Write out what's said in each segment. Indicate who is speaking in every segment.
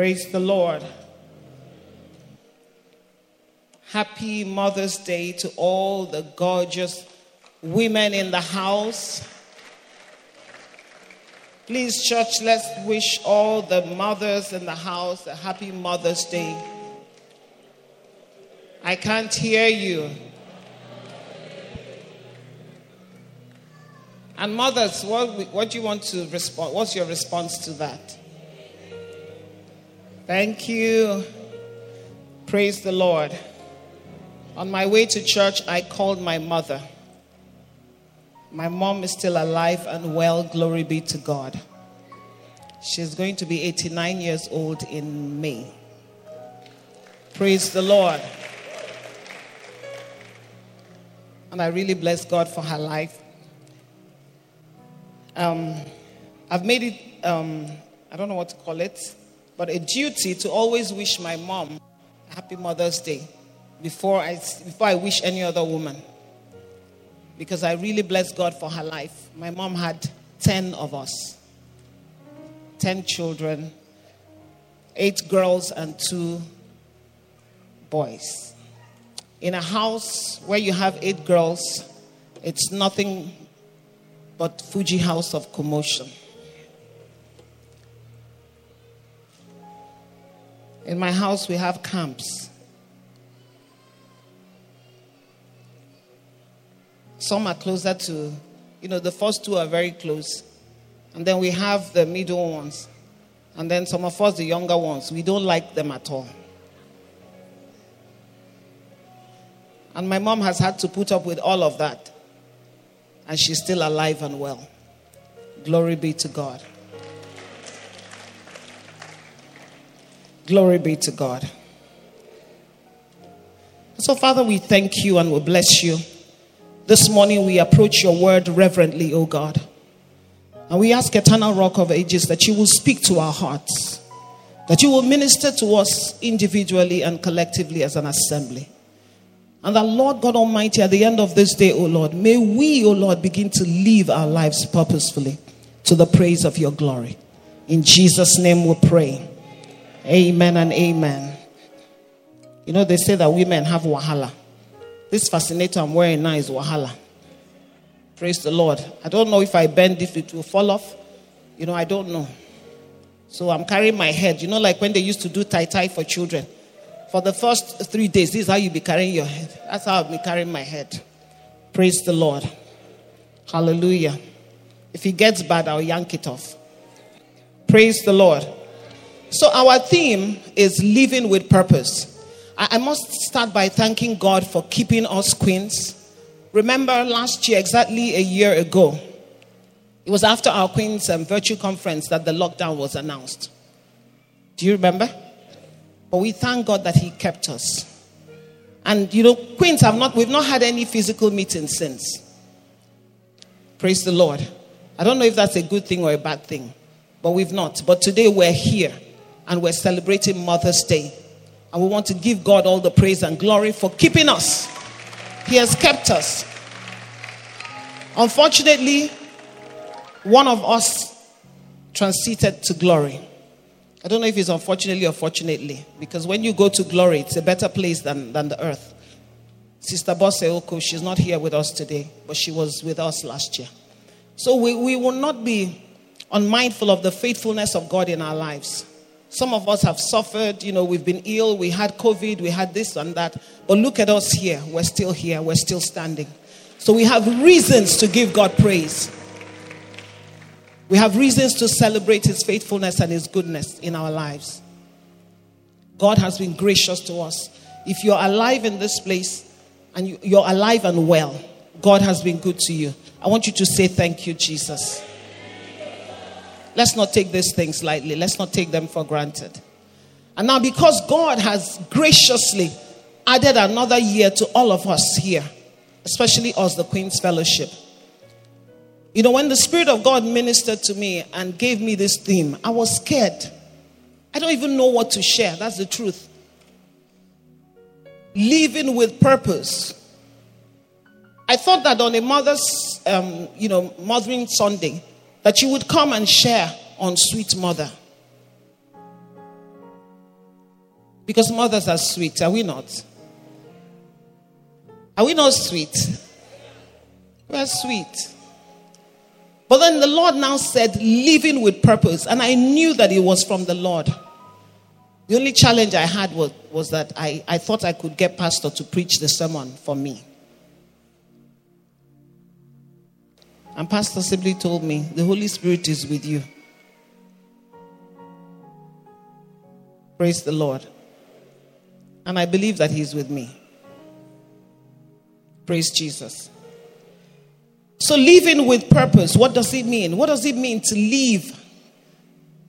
Speaker 1: Praise the Lord. Happy Mother's Day to all the gorgeous women in the house. Please, church, let's wish all the mothers in the house a happy Mother's Day. I can't hear you. And mothers, what, what do you want to respond? What's your response to that? Thank you. Praise the Lord. On my way to church, I called my mother. My mom is still alive and well. Glory be to God. She's going to be 89 years old in May. Praise the Lord. And I really bless God for her life. Um, I've made it, um, I don't know what to call it, but a duty to always wish my mom happy Mother's Day before I, before I wish any other woman. Because I really bless God for her life. My mom had 10 of us 10 children, eight girls, and two boys. In a house where you have eight girls, it's nothing but Fuji House of Commotion. In my house, we have camps. Some are closer to, you know, the first two are very close. And then we have the middle ones. And then some of us, the younger ones, we don't like them at all. And my mom has had to put up with all of that. And she's still alive and well. Glory be to God. Glory be to God. So, Father, we thank you and we bless you. This morning we approach your word reverently, O God. And we ask, Eternal Rock of Ages, that you will speak to our hearts, that you will minister to us individually and collectively as an assembly. And that, Lord God Almighty, at the end of this day, O Lord, may we, O Lord, begin to live our lives purposefully to the praise of your glory. In Jesus' name we pray. Amen and amen. You know, they say that women have wahala. This fascinator I'm wearing now is wahala. Praise the Lord. I don't know if I bend if it will fall off. You know, I don't know. So I'm carrying my head. You know, like when they used to do tie tie for children. For the first three days, this is how you be carrying your head. That's how I'll be carrying my head. Praise the Lord. Hallelujah. If it gets bad, I'll yank it off. Praise the Lord. So, our theme is living with purpose. I, must start by thanking God for keeping us queens. Remember last year, exactly a year ago, it was after our Queens um, Virtue Conference that the lockdown was announced. Do you remember? But we thank God that He kept us. And you know, Queens have not, we've not had any physical meetings since. Praise the Lord. I don't know if that's a good thing or a bad thing, but we've not. But today we're here and we're celebrating Mother's Day. And we want to give God all the praise and glory for keeping us. He has kept us. Unfortunately, one of us transited to glory. I don't know if it's unfortunately or fortunately, because when you go to glory, it's a better place than, than the earth. Sister Bosse Oko, she's not here with us today, but she was with us last year. So we, we will not be unmindful of the faithfulness of God in our lives. Some of us have suffered, you know, we've been ill, we had COVID, we had this and that. But look at us here. We're still here, we're still standing. So we have reasons to give God praise. We have reasons to celebrate His faithfulness and His goodness in our lives. God has been gracious to us. If you're alive in this place and you're alive and well, God has been good to you. I want you to say thank you, Jesus. Let's not take these things lightly. Let's not take them for granted. And now, because God has graciously added another year to all of us here, especially us, the Queen's Fellowship. You know, when the Spirit of God ministered to me and gave me this theme, I was scared. I don't even know what to share. That's the truth. Living with purpose. I thought that on a mother's, um, you know, mothering Sunday, that you would come and share on Sweet Mother. Because mothers are sweet, are we not? Are we not sweet? We're sweet. But then the Lord now said, living with purpose. And I knew that it was from the Lord. The only challenge I had was, was that I, I thought I could get Pastor to preach the sermon for me. And Pastor simply told me, The Holy Spirit is with you. Praise the Lord. And I believe that He's with me. Praise Jesus. So, living with purpose, what does it mean? What does it mean to live?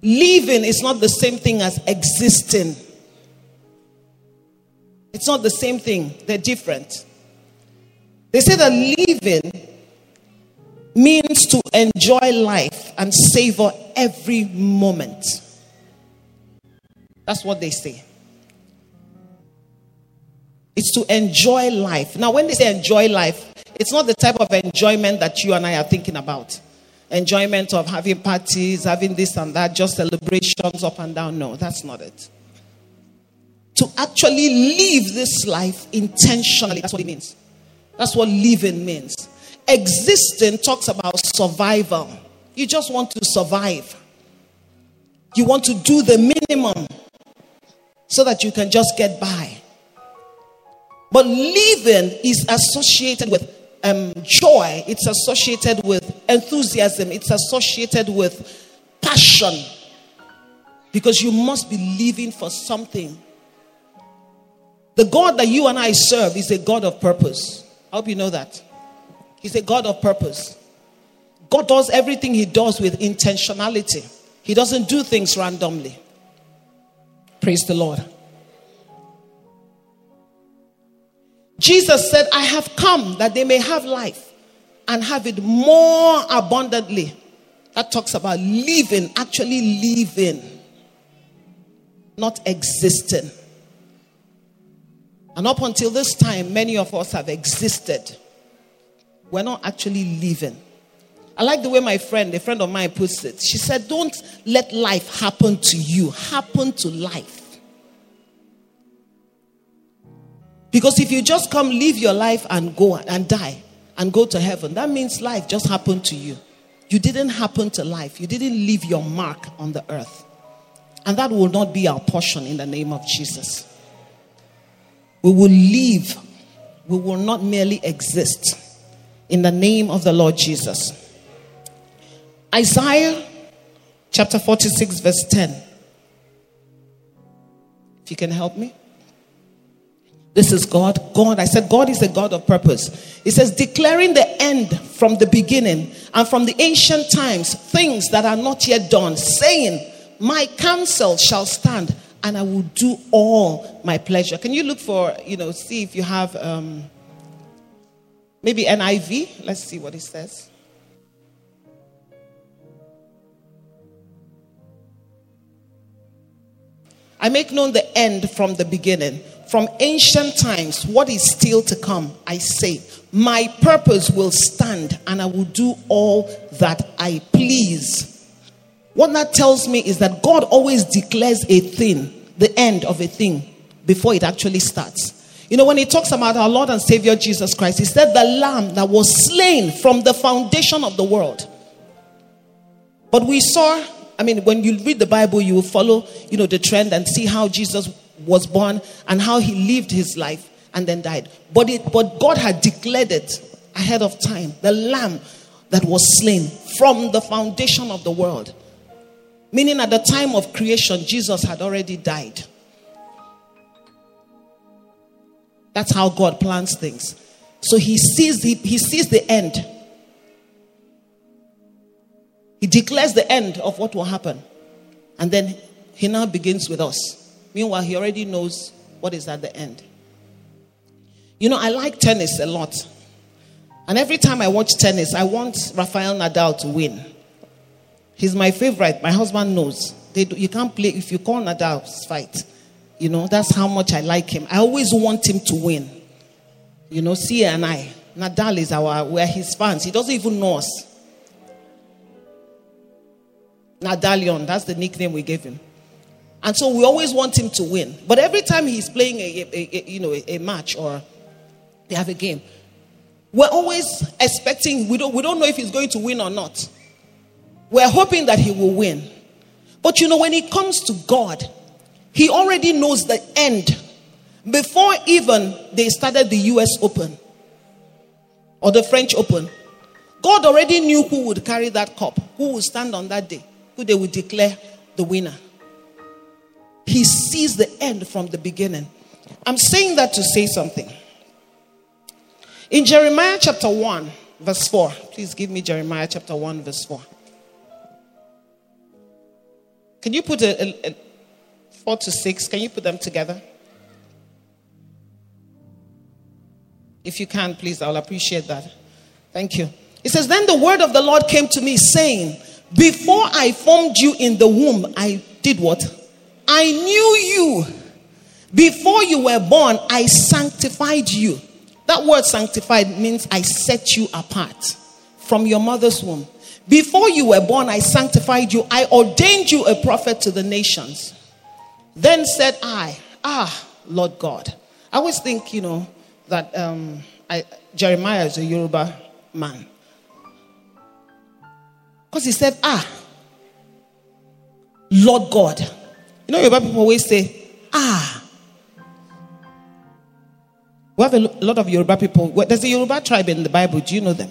Speaker 1: Living is not the same thing as existing. It's not the same thing, they're different. They say that living means to enjoy life and savor every moment. That's what they say. It's to enjoy life. Now, when they say enjoy life, it's not the type of enjoyment that you and I are thinking about. Enjoyment of having parties, having this and that, just celebrations up and down. No, that's not it. To actually live this life intentionally, that's what it means. That's what living means. Existing talks about survival. You just want to survive. You want to do the minimum so that you can just get by. But living is associated with um, joy, it's associated with enthusiasm, it's associated with passion. Because you must be living for something. The God that you and I serve is a God of purpose. I hope you know that. He's a God of purpose. God does everything He does with intentionality, He doesn't do things randomly. Praise the Lord. Jesus said, I have come that they may have life and have it more abundantly. That talks about living, actually living, not existing. And up until this time, many of us have existed. We're not actually living. I like the way my friend, a friend of mine, puts it. She said, Don't let life happen to you, happen to life. Because if you just come live your life and go and die and go to heaven, that means life just happened to you. You didn't happen to life. You didn't leave your mark on the earth. And that will not be our portion in the name of Jesus. We will live. We will not merely exist in the name of the Lord Jesus. Isaiah chapter 46, verse 10. If you can help me. This is God. God, I said, God is a God of purpose. He says, declaring the end from the beginning and from the ancient times, things that are not yet done, saying, My counsel shall stand and I will do all my pleasure. Can you look for, you know, see if you have um, maybe NIV? Let's see what it says. I make known the end from the beginning from ancient times, what is still to come, I say, my purpose will stand and I will do all that I please. What that tells me is that God always declares a thing, the end of a thing, before it actually starts. You know, when he talks about our Lord and Savior Jesus Christ, he said, The lamb that was slain from the foundation of the world. But we saw, I mean, when you read the Bible, you will follow, you know, the trend and see how Jesus was born and how he lived his life and then died. But, it, but God had declared it ahead of time the lamb that was slain from the foundation of the world. Meaning, at the time of creation, Jesus had already died. That's how God plans things. So he sees, he, he sees the end. He declares the end of what will happen. And then he now begins with us. Meanwhile, he already knows what is at the end. You know, I like tennis a lot. And every time I watch tennis, I want Rafael Nadal to win. He's my favorite. My husband knows. Do, you can't play if you call Nadal's fight. You know, that's how much I like him. I always want him to win. You know, Sia and I. Nadal is our, we're his fans. He doesn't even know us. Nadalion, that's the nickname we gave him. And so we always want him to win. But every time he's playing a, a, a you know, a, a match or they have a game, we're always expecting, we don't, we don't know if he's going to win or not. We're hoping that he will win. But you know, when it comes to God, he already knows the end before even they started the US Open or the French Open. God already knew who would carry that cup, who would stand on that day, who they would declare the winner. He sees the end from the beginning. I'm saying that to say something. In Jeremiah chapter 1, verse 4, please give me Jeremiah chapter 1, verse 4. Can you put a, a, a four to six? Can you put them together? If you can, please, I'll appreciate that. Thank you. It says, Then the word of the Lord came to me, saying, Before I formed you in the womb, I did what? I knew you. Before you were born, I sanctified you. That word sanctified means I set you apart from your mother's womb. Before you were born, I sanctified you. I ordained you a prophet to the nations. Then said I, Ah, Lord God. I always think, you know, that um, I, Jeremiah is a Yoruba man. Because he said, Ah, Lord God. You know, Yoruba people always say, Ah. We have a lot of Yoruba people. There's a Yoruba tribe in the Bible. Do you know them?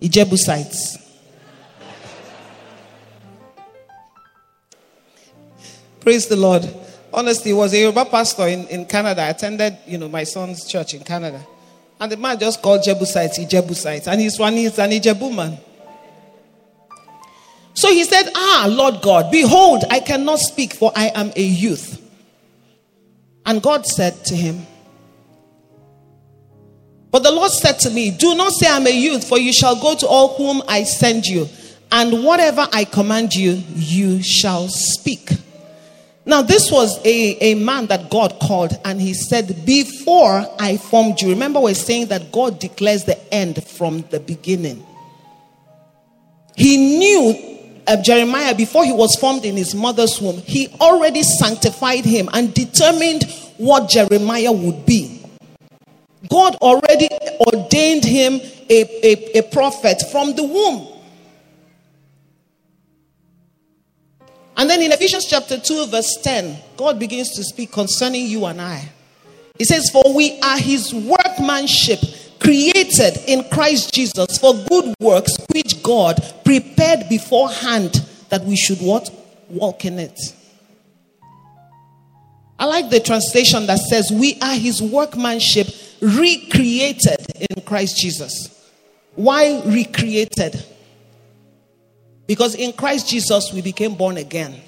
Speaker 1: Ijebusites. Praise the Lord. Honestly, was a Yoruba pastor in, in Canada. I attended, you know, my son's church in Canada. And the man just called Jebusites, Ijebusites. And he's one, he's an Ijebu man. So he said, Ah, Lord God, behold, I cannot speak, for I am a youth. And God said to him, but the Lord said to me, Do not say I'm a youth, for you shall go to all whom I send you, and whatever I command you, you shall speak. Now, this was a, a man that God called, and he said, Before I formed you. Remember, we're saying that God declares the end from the beginning. He knew uh, Jeremiah before he was formed in his mother's womb, he already sanctified him and determined what Jeremiah would be. God already ordained him a, a, a prophet from the womb. And then in Ephesians chapter 2, verse 10, God begins to speak concerning you and I. He says, For we are his workmanship, created in Christ Jesus for good works, which God prepared beforehand that we should what? Walk in it. I like the translation that says, We are his workmanship recreated in Christ Jesus. Why recreated? Because in Christ Jesus we became born again.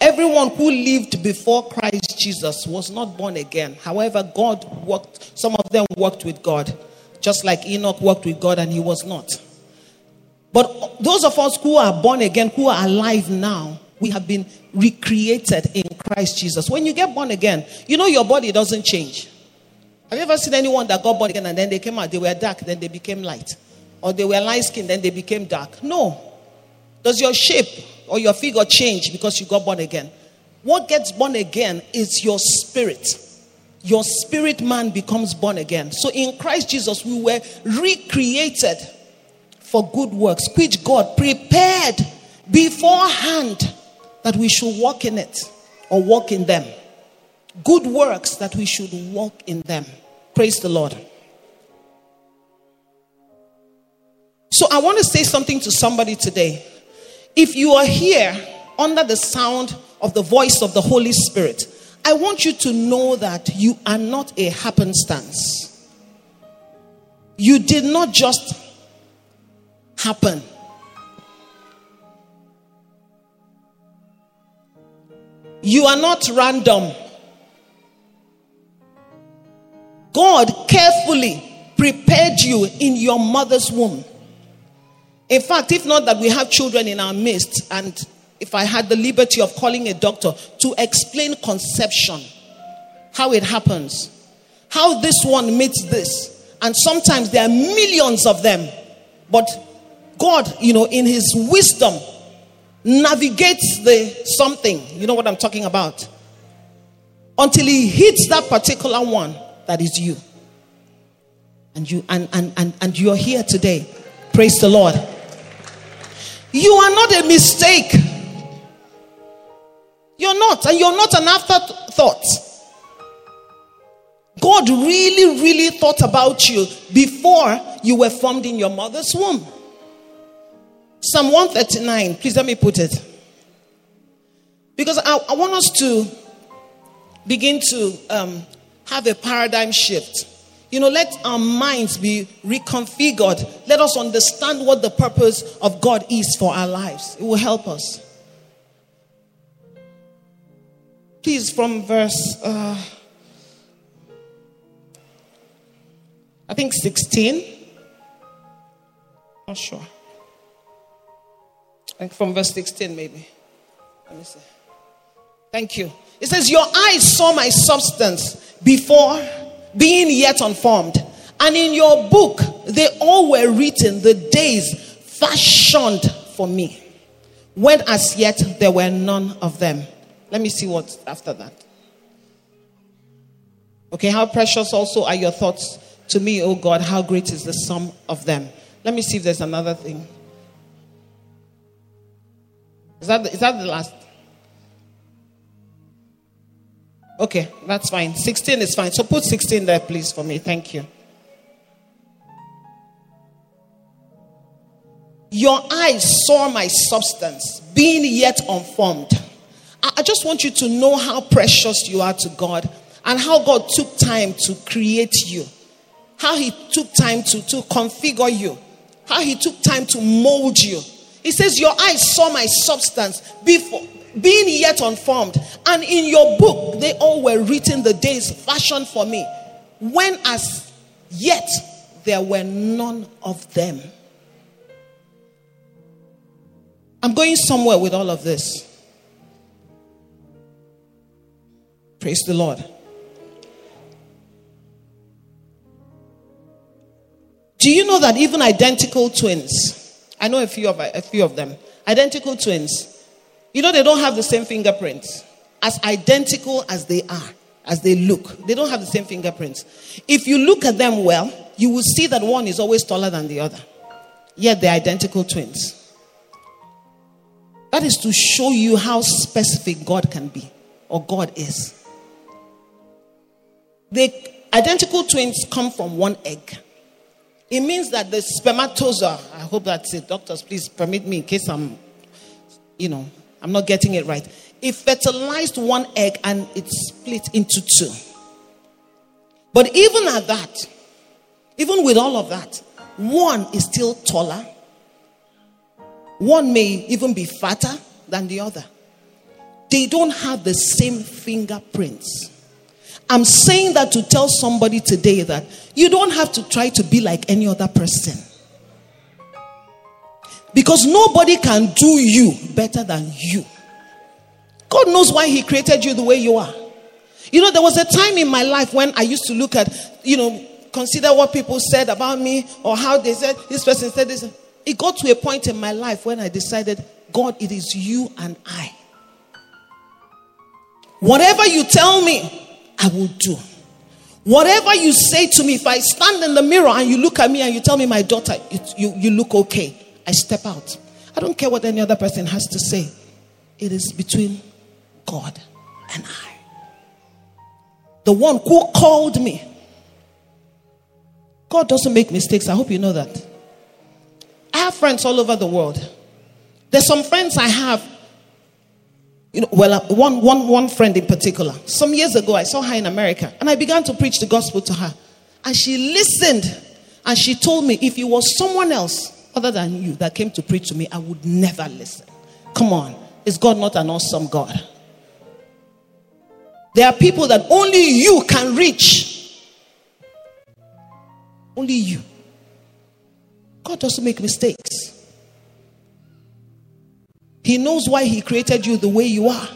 Speaker 1: Everyone who lived before Christ Jesus was not born again. However, God worked, some of them worked with God, just like Enoch worked with God and he was not. But those of us who are born again, who are alive now, we have been recreated in Christ Jesus. When you get born again, you know your body doesn't change. Have you ever seen anyone that got born again and then they came out, they were dark, then they became light? Or they were light skinned, then they became dark? No. Does your shape or your figure change because you got born again? What gets born again is your spirit. Your spirit man becomes born again. So in Christ Jesus, we were recreated for good works, which God prepared beforehand that we should walk in it or walk in them. Good works that we should walk in them. Praise the Lord. So I want to say something to somebody today. If you are here under the sound of the voice of the Holy Spirit, I want you to know that you are not a happenstance. You did not just happen. You are not random. God carefully prepared you in your mother's womb. In fact, if not that we have children in our midst, and if I had the liberty of calling a doctor to explain conception, how it happens, how this one meets this, and sometimes there are millions of them, but God, you know, in His wisdom, navigates the something. You know what I'm talking about? Until He hits that particular one that is you. And you and and and, and you're here today. Praise the Lord. You are not a mistake. You're not, and you're not an afterthought. God really, really thought about you before you were formed in your mother's womb. Psalm 139, please let me put it. Because I, I want us to begin to um, have a paradigm shift. You know, let our minds be reconfigured. Let us understand what the purpose of God is for our lives. It will help us. Please, from verse, uh, I think 16. Not sure. I think from verse 16, maybe. Let me see. Thank you. It says, Your eyes saw my substance before being yet unformed. And in your book, they all were written, the days fashioned for me, when as yet there were none of them. Let me see what's after that. Okay, how precious also are your thoughts to me, O God? How great is the sum of them? Let me see if there's another thing. Is that is that the last? Okay, that's fine. 16 is fine. So put 16 there, please, for me. Thank you. Your eyes saw my substance, being yet unformed. I just want you to know how precious you are to God and how God took time to create you, how He took time to, to configure you, how He took time to mold you. He says, Your eyes saw my substance before being yet unformed. And in your book, they all were written the days fashioned for me, when as yet there were none of them. I'm going somewhere with all of this. Praise the Lord. Do you know that even identical twins, I know a few of a few of them, identical twins, you know, they don't have the same fingerprints. As identical as they are, as they look, they don't have the same fingerprints. If you look at them well, you will see that one is always taller than the other. Yet they're identical twins. That is to show you how specific God can be or God is. The identical twins come from one egg. It means that the spermatozoa, I hope that's it. Doctors, please permit me in case I'm, you know, I'm not getting it right. It fertilized one egg and it split into two. But even at that, even with all of that, one is still taller. One may even be fatter than the other. They don't have the same fingerprints. I'm saying that to tell somebody today that you don't have to try to be like any other person. Because nobody can do you better than you. God knows why He created you the way you are. You know, there was a time in my life when I used to look at, you know, consider what people said about me or how they said, this person said this. It got to a point in my life when I decided, God, it is you and I. Whatever you tell me, I will do. Whatever you say to me, if I stand in the mirror and you look at me and you tell me, my daughter, you, you, you look okay, I step out. I don't care what any other person has to say. It is between God and I. The one who called me. God doesn't make mistakes. I hope you know that. I have friends all over the world. There's some friends I have. You know, well, uh, one, one, one friend in particular. Some years ago, I saw her in America and I began to preach the gospel to her. And she listened and she told me, if it was someone else other than you that came to preach to me, I would never listen. Come on. Is God not an awesome God? There are people that only you can reach. Only you. God doesn't make mistakes. He knows why He created you the way you are.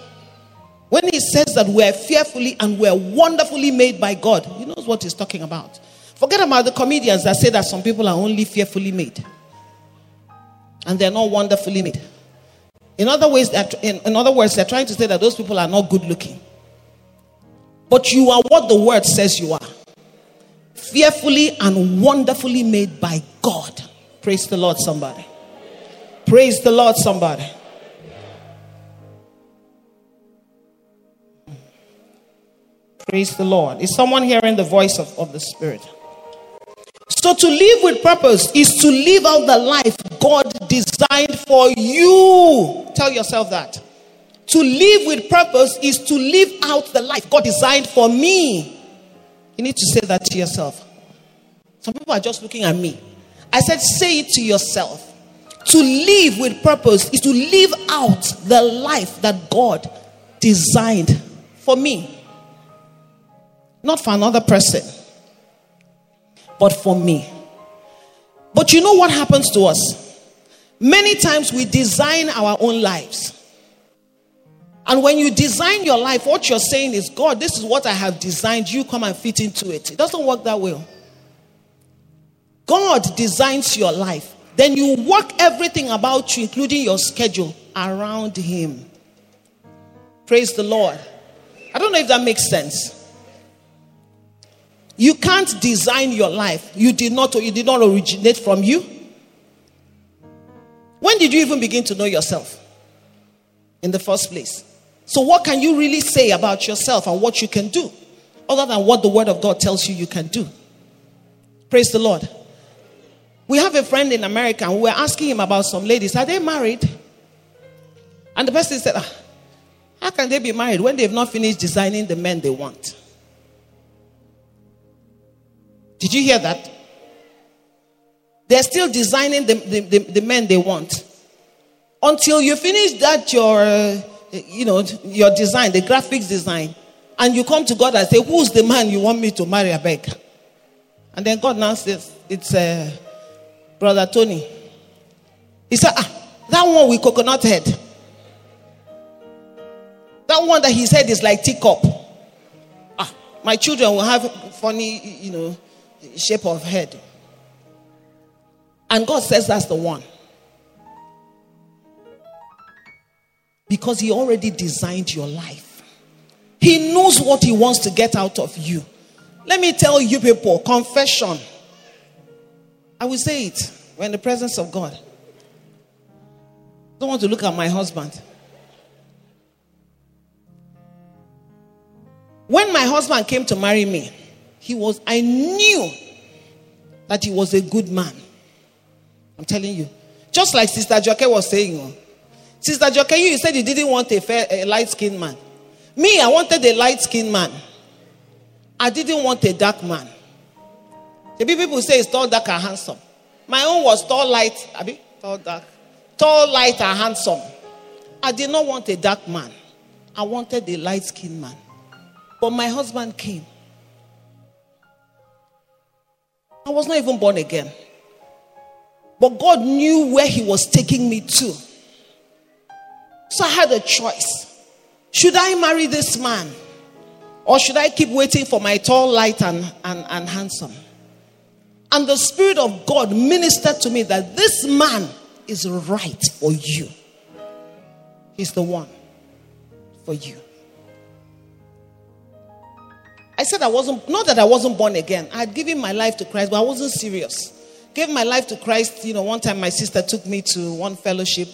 Speaker 1: When He says that we're fearfully and we're wonderfully made by God, He knows what He's talking about. Forget about the comedians that say that some people are only fearfully made and they're not wonderfully made. In other ways, in, in other words, they're trying to say that those people are not good looking. But you are what the word says you are fearfully and wonderfully made by God. Praise the Lord, somebody. Praise the Lord, somebody. Praise the Lord. Is someone hearing the voice of, of the Spirit? So, to live with purpose is to live out the life God designed for you. Tell yourself that. To live with purpose is to live out the life God designed for me. You need to say that to yourself. Some people are just looking at me. I said, say it to yourself. To live with purpose is to live out the life that God designed for me, not for another person but for me. But you know what happens to us? Many times we design our own lives. And when you design your life, what you're saying is, God, this is what I have designed. You come and fit into it. It doesn't work that way. God designs your life. Then you work everything about you, including your schedule, around Him. Praise the Lord. I don't know if that makes sense. You can't design your life. You did not you did not originate from you. When did you even begin to know yourself? In the first place. So what can you really say about yourself and what you can do other than what the word of God tells you you can do? Praise the Lord. We have a friend in America and we were asking him about some ladies. Are they married? And the person said, ah, How can they be married when they've not finished designing the men they want? Did you hear that? They're still designing the, the, the, the men they want. Until you finish that, your, uh, you know, your design, the graphics design, and you come to God and say, Who's the man you want me to marry? I beg. And then God now says, It's uh, Brother Tony. He said, Ah, that one with coconut head. That one that his head is like teacup. Ah, my children will have funny, you know, shape of head. And God says that's the one. Because He already designed your life, He knows what He wants to get out of you. Let me tell you, people, confession. I will say it when in the presence of God. Don't want to look at my husband. When my husband came to marry me, he was, I knew that he was a good man. I'm telling you. Just like Sister Joke was saying. Oh. Sister Joke, you said you didn't want a, fair, a light skinned man. Me, I wanted a light skinned man. I didn't want a dark man. The people say it's tall, dark, and handsome. My own was tall, light, I tall, dark. Tall, light, and handsome. I did not want a dark man. I wanted a light skinned man. But my husband came. I was not even born again. But God knew where He was taking me to. So I had a choice. Should I marry this man? Or should I keep waiting for my tall, light, and, and, and handsome? And the Spirit of God ministered to me that this man is right for you. He's the one for you. I said I wasn't, not that I wasn't born again. I had given my life to Christ, but I wasn't serious. Gave my life to Christ. You know, one time my sister took me to one fellowship.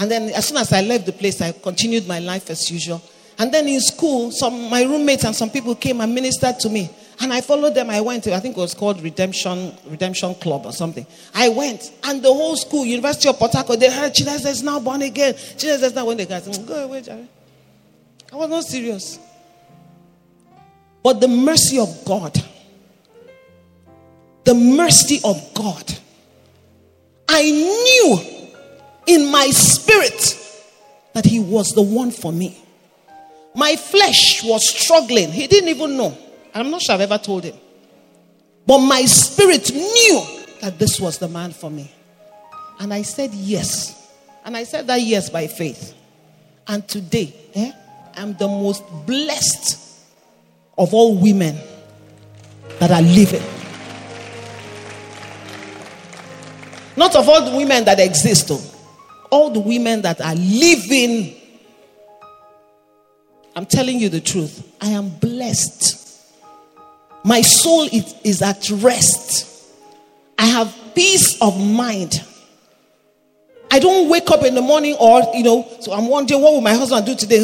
Speaker 1: And then as soon as I left the place, I continued my life as usual. And then in school, some my roommates and some people came and ministered to me. And I followed them. I went to, I think it was called Redemption, Redemption Club or something. I went, and the whole school, University of Port Harcourt, they heard Jesus is now born again. Jesus is now when they got mm, go away, Jerry. I was not serious. But the mercy of God, the mercy of God, I knew in my spirit that He was the one for me. My flesh was struggling. He didn't even know. I'm not sure I've ever told him. But my spirit knew that this was the man for me. And I said yes. And I said that yes by faith. And today, eh, I'm the most blessed of all women that are living. Not of all the women that exist, though. All the women that are living. I'm telling you the truth. I am blessed. My soul is, is at rest. I have peace of mind. I don't wake up in the morning or, you know, so I'm wondering what will my husband do today?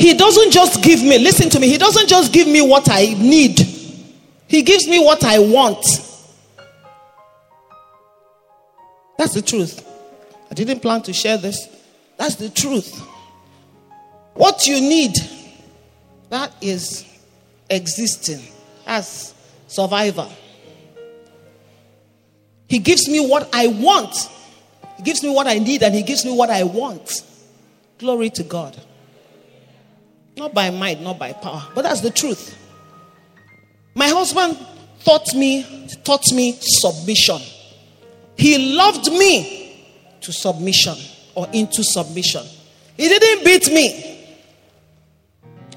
Speaker 1: He doesn't just give me, listen to me, he doesn't just give me what I need, he gives me what I want. That's the truth. I didn't plan to share this. That's the truth. What you need, that is existing as survivor. He gives me what I want. He gives me what I need and he gives me what I want. Glory to God. Not by might, not by power, but that's the truth. My husband taught me taught me submission. He loved me to submission or into submission. He didn't beat me.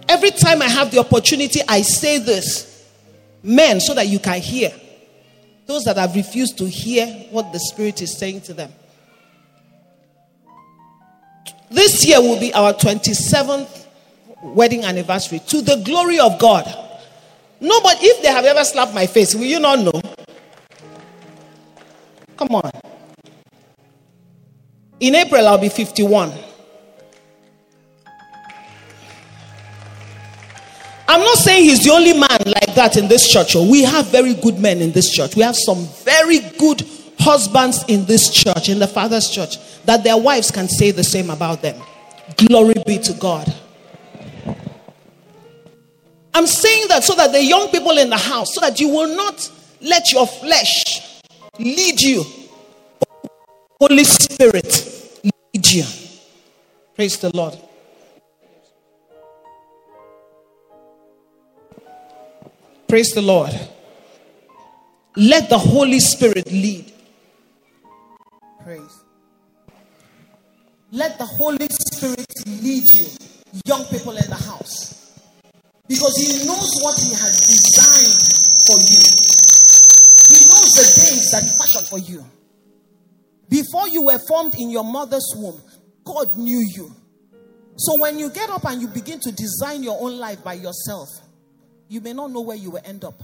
Speaker 1: Every time I have the opportunity, I say this. Men, so that you can hear. Those that have refused to hear what the Spirit is saying to them. This year will be our 27th wedding anniversary to the glory of God. Nobody, if they have ever slapped my face, will you not know? Come on. In April, I'll be 51. I'm not saying he's the only man like that in this church. We have very good men in this church. We have some very good husbands in this church, in the Father's church, that their wives can say the same about them. Glory be to God. I'm saying that so that the young people in the house, so that you will not let your flesh lead you. Holy Spirit lead you. Praise the Lord. Praise the Lord. Let the Holy Spirit lead. Praise. Let the Holy Spirit lead you, young people in the house. Because He knows what He has designed for you. He knows the days that He fashioned for you. Before you were formed in your mother's womb, God knew you. So when you get up and you begin to design your own life by yourself, you may not know where you will end up.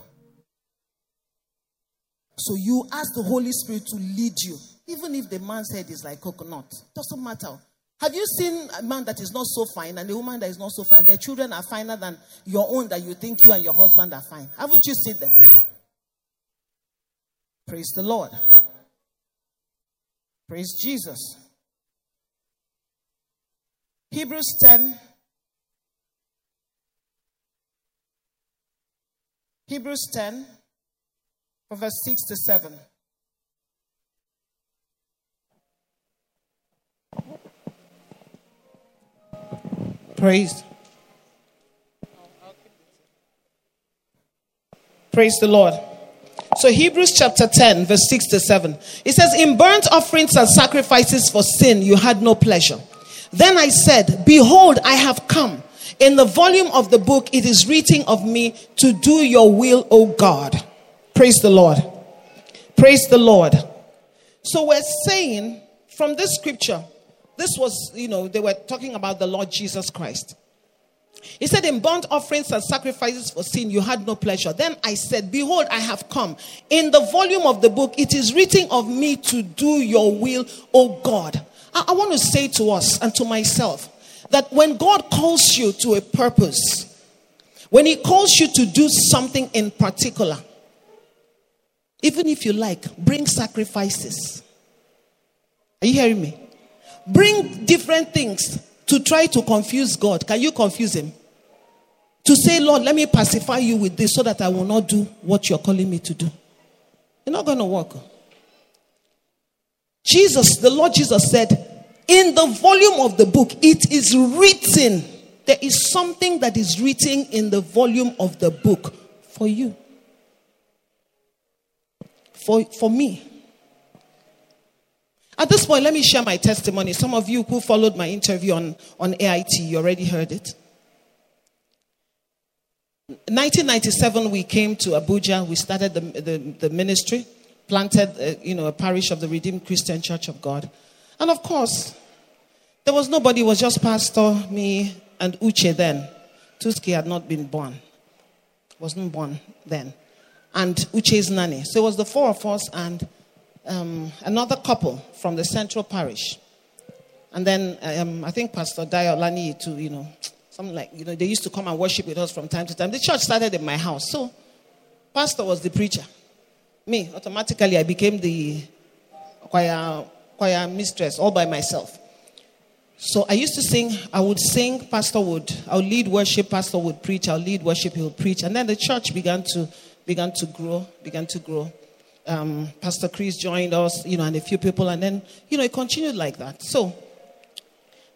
Speaker 1: So you ask the Holy Spirit to lead you, even if the man's head is like coconut. Doesn't matter. Have you seen a man that is not so fine and a woman that is not so fine? Their children are finer than your own that you think you and your husband are fine. Haven't you seen them? Praise the Lord. Praise Jesus. Hebrews 10 Hebrews 10, verse 6 to 7. Praise. Praise the Lord. So, Hebrews chapter 10, verse 6 to 7. It says, In burnt offerings and sacrifices for sin, you had no pleasure. Then I said, Behold, I have come. In the volume of the book, it is written of me to do your will, O God. Praise the Lord. Praise the Lord. So we're saying from this scripture, this was, you know, they were talking about the Lord Jesus Christ. He said, In burnt offerings and sacrifices for sin, you had no pleasure. Then I said, Behold, I have come. In the volume of the book, it is written of me to do your will, O God. I, I want to say to us and to myself that when God calls you to a purpose, when He calls you to do something in particular, Even if you like, bring sacrifices. Are you hearing me? Bring different things to try to confuse God. Can you confuse Him? To say, Lord, let me pacify you with this so that I will not do what you're calling me to do. You're not going to work. Jesus, the Lord Jesus said, in the volume of the book, it is written. There is something that is written in the volume of the book for you. For, for me. At this point, let me share my testimony. Some of you who followed my interview on, on AIT, you already heard it. 1997, we came to Abuja. We started the, the, the ministry, planted uh, you know, a parish of the Redeemed Christian Church of God. And of course, there was nobody, it was just Pastor, me, and Uche then. Tuski had not been born, wasn't born then. And Uche's nanny. So it was the four of us and um, another couple from the central parish. And then um, I think Pastor Diolani to, you know, something like, you know, they used to come and worship with us from time to time. The church started in my house. So, pastor was the preacher. Me, automatically, I became the choir, choir mistress all by myself. So I used to sing, I would sing, pastor would, I would lead worship, pastor would preach, I'll lead worship, he would preach. And then the church began to, began to grow, began to grow um, Pastor Chris joined us, you know, and a few people, and then, you know, it continued like that. So,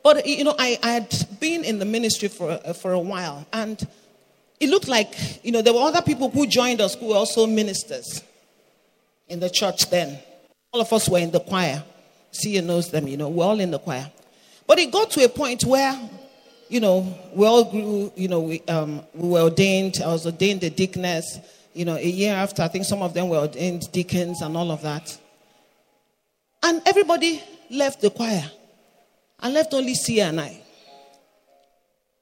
Speaker 1: but, you know, I, I had been in the ministry for, uh, for a while, and it looked like, you know, there were other people who joined us who were also ministers in the church then. All of us were in the choir. See, knows them, you know, we're all in the choir. But it got to a point where, you know, we all grew, you know, we, um, we were ordained. I was ordained a deaconess you know, a year after, I think some of them were ordained deacons and all of that. And everybody left the choir and left only Sia and I.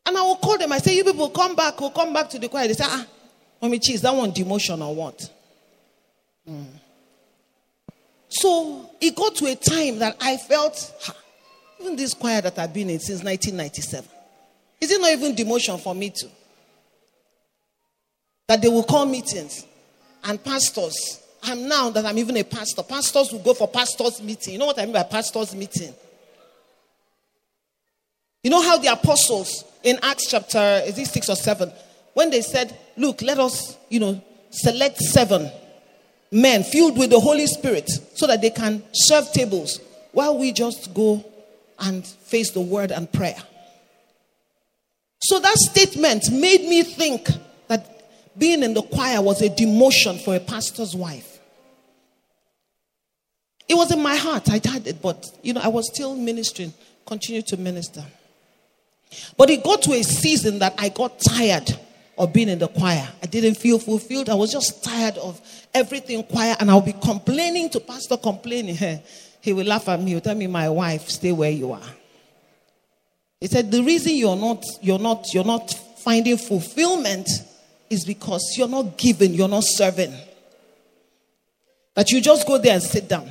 Speaker 1: And I will call them. I say, You people come back, we'll come back to the choir. They say, Ah, Mommy Cheese, that one demotion or what? Mm. So it got to a time that I felt, ha, even this choir that I've been in since 1997, is it not even demotion for me to? That they will call meetings and pastors. I'm now that I'm even a pastor. Pastors will go for pastors' meeting. You know what I mean by pastors' meeting? You know how the apostles in Acts chapter is it six or seven, when they said, Look, let us, you know, select seven men filled with the Holy Spirit so that they can serve tables while we just go and face the word and prayer. So that statement made me think being in the choir was a demotion for a pastor's wife. It was in my heart. I had it, but you know, I was still ministering, continued to minister. But it got to a season that I got tired of being in the choir. I didn't feel fulfilled. I was just tired of everything choir, and I'll be complaining to pastor, complaining. He will laugh at me. He'll tell me, "My wife, stay where you are." He said, "The reason you're not, you're not, you're not finding fulfillment is because you're not giving, you're not serving. That you just go there and sit down.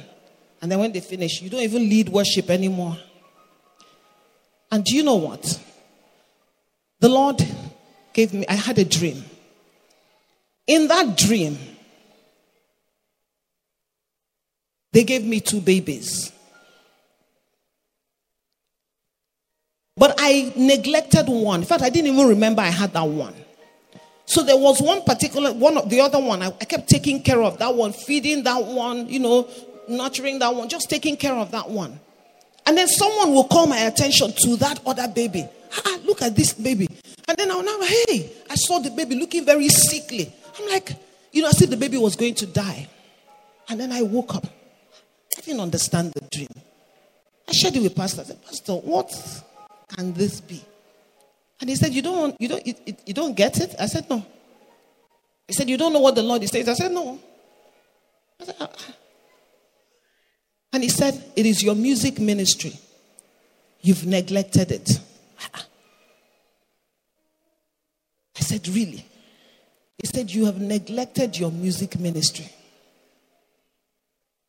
Speaker 1: And then when they finish, you don't even lead worship anymore. And do you know what? The Lord gave me, I had a dream. In that dream, they gave me two babies. But I neglected one. In fact, I didn't even remember I had that one. So there was one particular one of the other one. I, I kept taking care of that one, feeding that one, you know, nurturing that one, just taking care of that one. And then someone will call my attention to that other baby. Ah, look at this baby. And then I'll now, hey, I saw the baby looking very sickly. I'm like, you know, I see the baby was going to die. And then I woke up. I didn't understand the dream. I shared it with Pastor. I said, Pastor, what can this be? And he said, You don't, you don't, you, you don't get it? I said, No. He said, You don't know what the Lord is saying? I said, No. I said, ah. ah. And he said, It is your music ministry. You've neglected it. Ah, ah. I said, Really? He said, You have neglected your music ministry.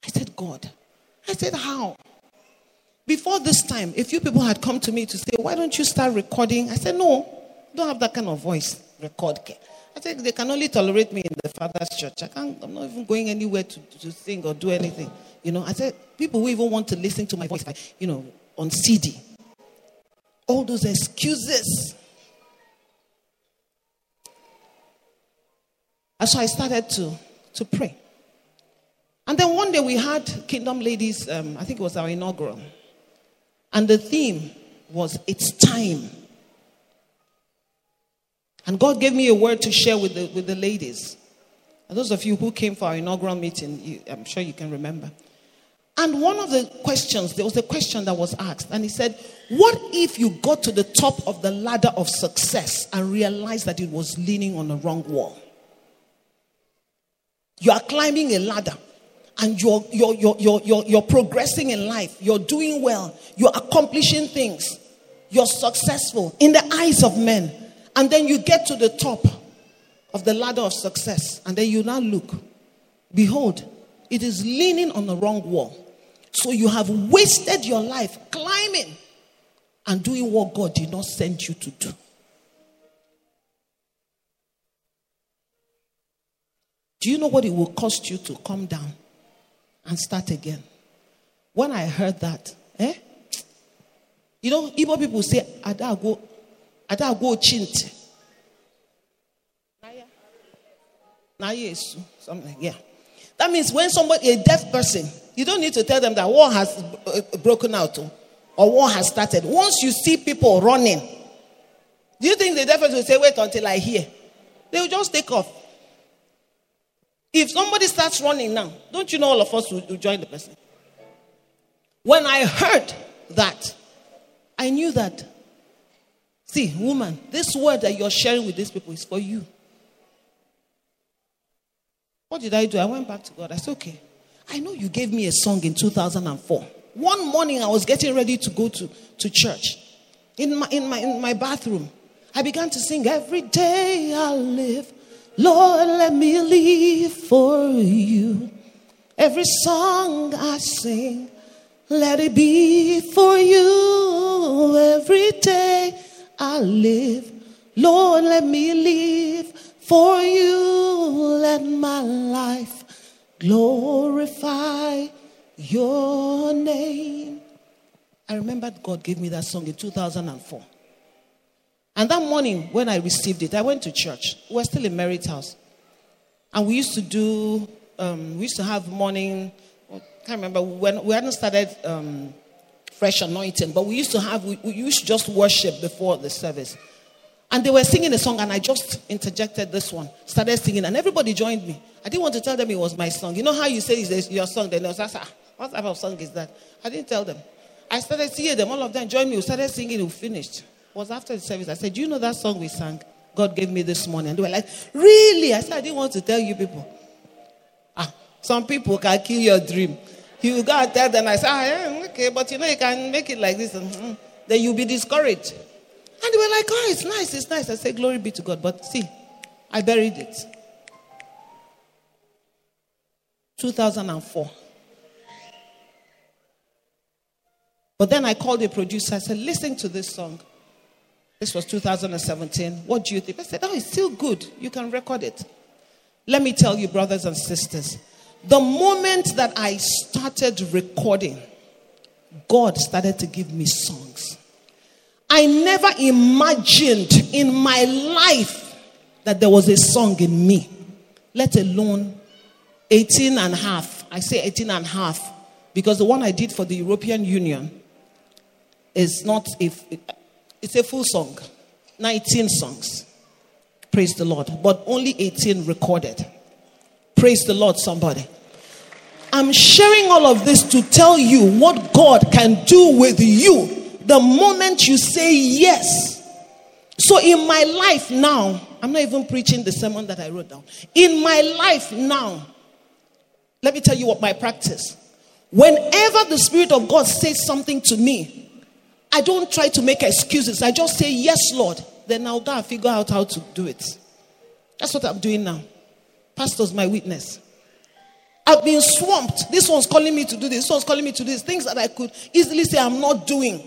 Speaker 1: I said, God. I said, How? Before this time, a few people had come to me to say, Why don't you start recording? I said, No, don't have that kind of voice. Record. I said, they can only tolerate me in the Father's church. I can't, I'm not even going anywhere to, to sing or do anything. You know, I said, people who even want to listen to my voice, like, you know, on CD. All those excuses. And so I started to, to pray. And then one day we had Kingdom Ladies, um, I think it was our inaugural. And the theme was It's Time. And God gave me a word to share with the, with the ladies. And those of you who came for our inaugural meeting, you, I'm sure you can remember. And one of the questions, there was a question that was asked, and he said, What if you got to the top of the ladder of success and realized that it was leaning on the wrong wall? You are climbing a ladder and you're, you're, you're, you're, you're, you're progressing in life, you're doing well, you're accomplishing things, you're successful in the eyes of men. And then you get to the top of the ladder of success, and then you now look. Behold, it is leaning on the wrong wall. So you have wasted your life climbing and doing what God did not send you to do. Do you know what it will cost you to come down and start again? When I heard that, eh? You know, Igbo people say, Adago, Adago chint. Naya is something, yeah. That means when somebody, a deaf person, you don't need to tell them that war has uh, broken out oh, or war has started. Once you see people running, do you think the deaf person will say, wait until I hear? They will just take off. If somebody starts running now, don't you know all of us will, will join the person? When I heard that, I knew that. See, woman, this word that you're sharing with these people is for you. What did I do? I went back to God. I said, okay, I know you gave me a song in 2004. One morning I was getting ready to go to, to church. In my, in, my, in my bathroom, I began to sing, Every day I live Lord, let me live for you. Every song I sing, let it be for you. Every day I live, Lord, let me live for you. Let my life glorify your name. I remember God gave me that song in 2004. And that morning, when I received it, I went to church. We were still in Merit House. And we used to do, um, we used to have morning, I can't remember, when we hadn't started um, fresh anointing, but we used to have, we, we used to just worship before the service. And they were singing a song, and I just interjected this one, started singing, and everybody joined me. I didn't want to tell them it was my song. You know how you say it's your song, then they was ah, what type of song is that? I didn't tell them. I started singing them, all of them joined me, we started singing, we finished was after the service. I said, Do you know that song we sang? God gave me this morning. And they were like, Really? I said, I didn't want to tell you people. Ah, some people can kill your dream. You go and tell them, I said, ah, yeah, okay, but you know, you can make it like this. Mm-hmm. Then you'll be discouraged. And they were like, Oh, it's nice, it's nice. I said, Glory be to God. But see, I buried it. 2004. But then I called the producer. I said, Listen to this song. This was 2017. What do you think? I said, Oh, it's still good. You can record it. Let me tell you, brothers and sisters, the moment that I started recording, God started to give me songs. I never imagined in my life that there was a song in me, let alone 18 and a half. I say 18 and a half because the one I did for the European Union is not, if it's a full song, 19 songs. Praise the Lord. But only 18 recorded. Praise the Lord, somebody. I'm sharing all of this to tell you what God can do with you the moment you say yes. So, in my life now, I'm not even preaching the sermon that I wrote down. In my life now, let me tell you what my practice. Whenever the Spirit of God says something to me, I don't try to make excuses. I just say, Yes, Lord. Then I'll go and figure out how to do it. That's what I'm doing now. Pastor's my witness. I've been swamped. This one's calling me to do this. This one's calling me to do this. Things that I could easily say I'm not doing.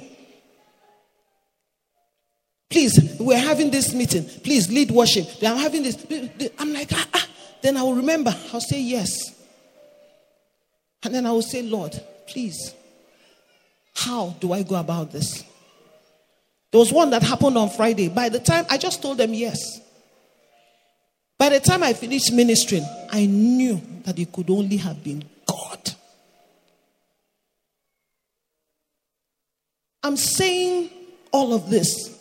Speaker 1: Please, we're having this meeting. Please lead worship. I'm having this. I'm like, ah, ah. Then I will remember. I'll say yes. And then I will say, Lord, please, how do I go about this? There was one that happened on Friday. By the time I just told them yes. By the time I finished ministering, I knew that it could only have been God. I'm saying all of this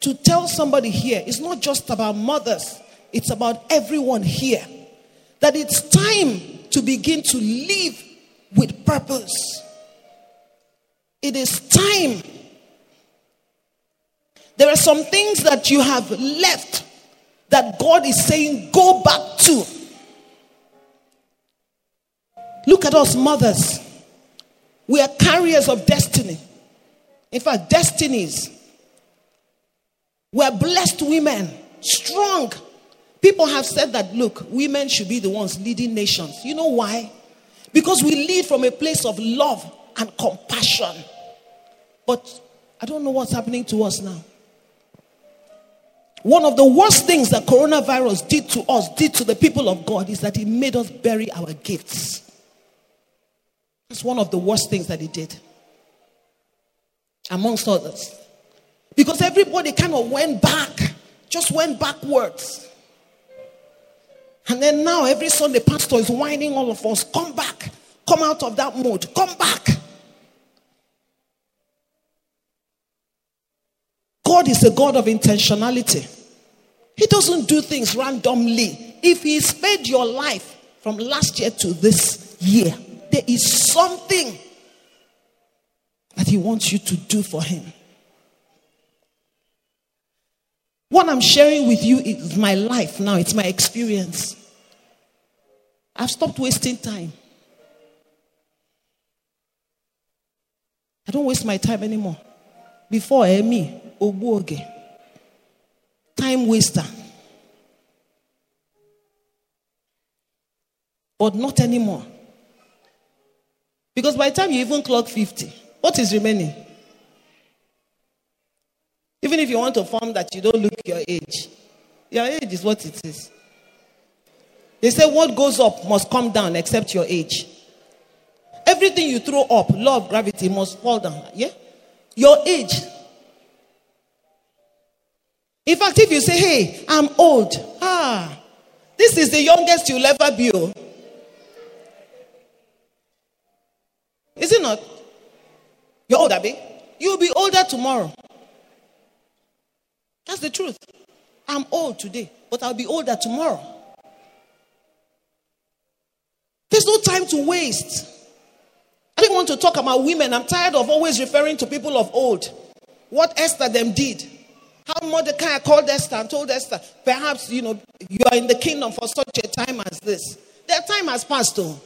Speaker 1: to tell somebody here it's not just about mothers, it's about everyone here. That it's time to begin to live with purpose. It is time. There are some things that you have left that God is saying, go back to. Look at us, mothers. We are carriers of destiny. In fact, destinies. We are blessed women, strong. People have said that, look, women should be the ones leading nations. You know why? Because we lead from a place of love and compassion. But I don't know what's happening to us now. One of the worst things that coronavirus did to us, did to the people of God, is that it made us bury our gifts. That's one of the worst things that it did, amongst others. Because everybody kind of went back, just went backwards. And then now, every Sunday, pastor is whining all of us come back, come out of that mode, come back. God is a God of intentionality. He doesn't do things randomly. If He spared your life from last year to this year, there is something that He wants you to do for Him. What I'm sharing with you is my life now, it's my experience. I've stopped wasting time. I don't waste my time anymore. Before, eh, me, Obuoge time waster. But not anymore. Because by the time you even clock 50, what is remaining? Even if you want to form that you don't look your age, your age is what it is. They say what goes up must come down except your age. Everything you throw up, law of gravity must fall down. Yeah? Your age in fact, if you say, hey, I'm old, ah, this is the youngest you'll ever be. Oh. Is it not? You're older, babe. You'll be older tomorrow. That's the truth. I'm old today, but I'll be older tomorrow. There's no time to waste. I didn't want to talk about women. I'm tired of always referring to people of old. What Esther them did. How Mordecai called Esther and told Esther, perhaps, you know, you are in the kingdom for such a time as this. Their time has passed, though.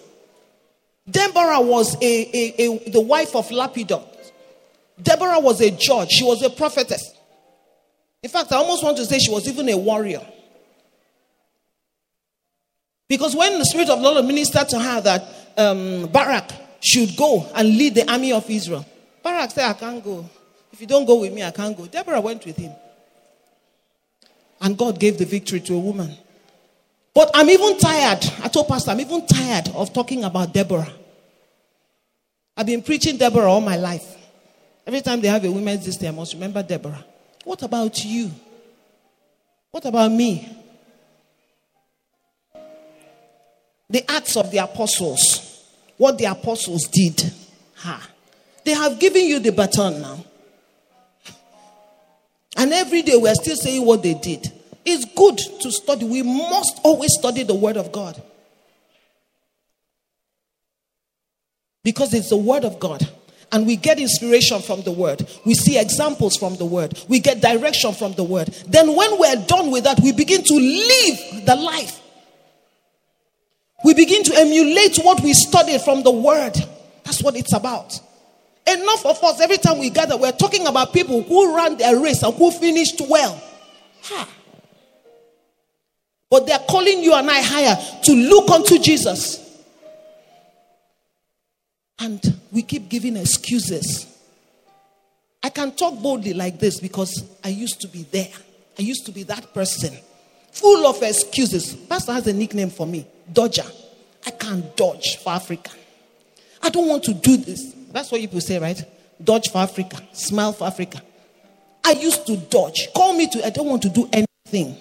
Speaker 1: Deborah was a, a, a, the wife of Lapidoth. Deborah was a judge. She was a prophetess. In fact, I almost want to say she was even a warrior. Because when the Spirit of the Lord ministered to her that um, Barak should go and lead the army of Israel, Barak said, I can't go. If you don't go with me, I can't go. Deborah went with him. And God gave the victory to a woman. But I'm even tired. I told Pastor, I'm even tired of talking about Deborah. I've been preaching Deborah all my life. Every time they have a women's day, I must remember Deborah. What about you? What about me? The acts of the apostles, what the apostles did. Ha. They have given you the baton now. And every day we're still saying what they did. It's good to study. We must always study the Word of God. Because it's the Word of God. And we get inspiration from the Word. We see examples from the Word. We get direction from the Word. Then, when we're done with that, we begin to live the life. We begin to emulate what we studied from the Word. That's what it's about. Enough of us, every time we gather, we're talking about people who ran their race and who finished well. Ha. But they're calling you and I higher to look unto Jesus. And we keep giving excuses. I can talk boldly like this because I used to be there. I used to be that person, full of excuses. Pastor has a nickname for me Dodger. I can't dodge for Africa. I don't want to do this. That's what people say, right? Dodge for Africa, smile for Africa. I used to dodge. Call me to, I don't want to do anything.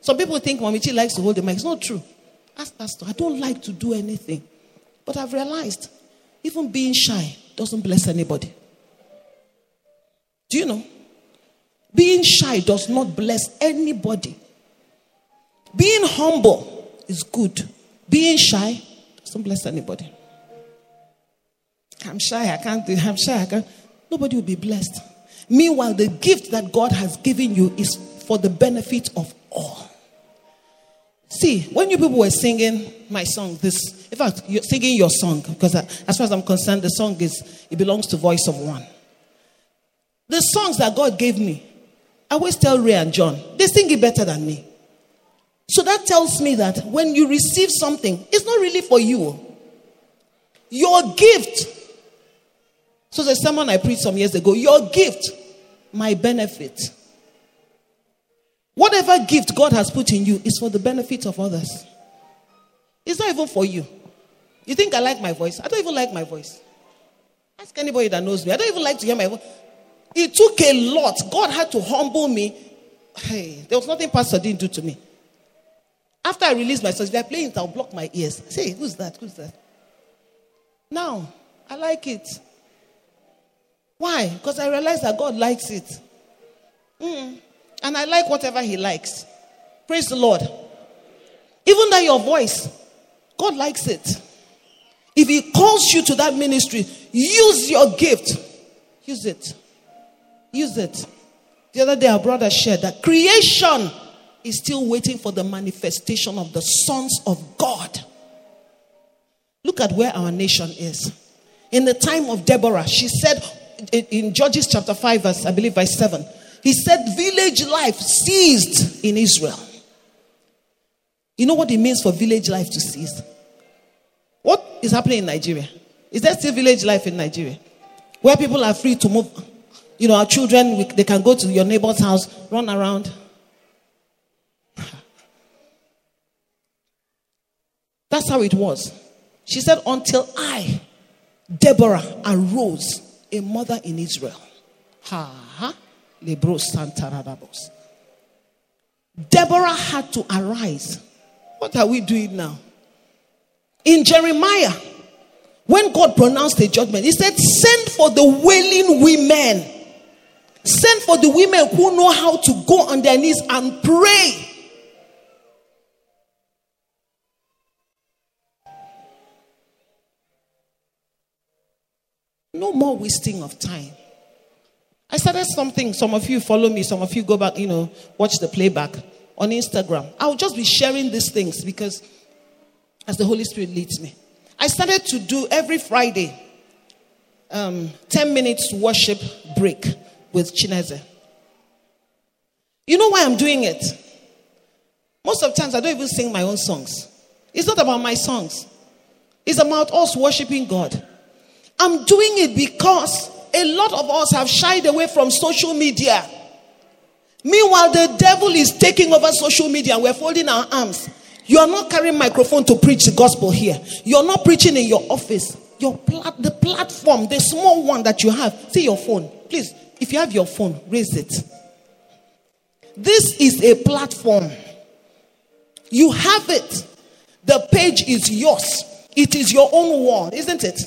Speaker 1: Some people think Mamichi likes to hold the mic. It's not true. Ask Pastor, I don't like to do anything. But I've realized even being shy doesn't bless anybody. Do you know? Being shy does not bless anybody. Being humble is good. Being shy doesn't bless anybody. I'm shy, I can't do I'm shy, I can't. Nobody will be blessed. Meanwhile, the gift that God has given you is for the benefit of all. See, when you people were singing my song, this, in fact, you're singing your song, because uh, as far as I'm concerned, the song is, it belongs to Voice of One. The songs that God gave me, I always tell Ray and John, they sing it better than me. So that tells me that when you receive something, it's not really for you. Your gift. So the sermon I preached some years ago, your gift, my benefit. Whatever gift God has put in you is for the benefit of others. It's not even for you. You think I like my voice? I don't even like my voice. Ask anybody that knows me. I don't even like to hear my voice. It took a lot. God had to humble me. Hey, there was nothing Pastor didn't do to me. After I released myself, if they're playing it, I'll block my ears. Say, who's that? Who's that? Now, I like it. Why? Because I realize that God likes it. Mm. And I like whatever He likes. Praise the Lord. Even that your voice, God likes it. If He calls you to that ministry, use your gift. Use it. Use it. The other day, our brother shared that creation is still waiting for the manifestation of the sons of God. Look at where our nation is. In the time of Deborah, she said in Judges chapter 5, verse, I believe, verse 7, he said, Village life ceased in Israel. You know what it means for village life to cease? What is happening in Nigeria? Is there still village life in Nigeria? Where people are free to move you know, our children, we, they can go to your neighbor's house, run around. That's how it was. She said, Until I, Deborah, arose, a mother in Israel. Ha ha. Deborah had to arise. What are we doing now? In Jeremiah, when God pronounced the judgment, He said, Send for the wailing women Send for the women who know how to go on their knees and pray. No more wasting of time. I started something. Some of you follow me, some of you go back, you know, watch the playback on Instagram. I'll just be sharing these things because as the Holy Spirit leads me. I started to do every Friday um, 10 minutes worship break with Chineze. You know why I'm doing it? Most of times I don't even sing my own songs. It's not about my songs. It's about us worshiping God. I'm doing it because a lot of us have shied away from social media. Meanwhile, the devil is taking over social media and we're folding our arms. You are not carrying microphone to preach the gospel here. You're not preaching in your office. Your plat- the platform, the small one that you have. See your phone. Please, if you have your phone, raise it. This is a platform. You have it. The page is yours. It is your own wall, isn't it?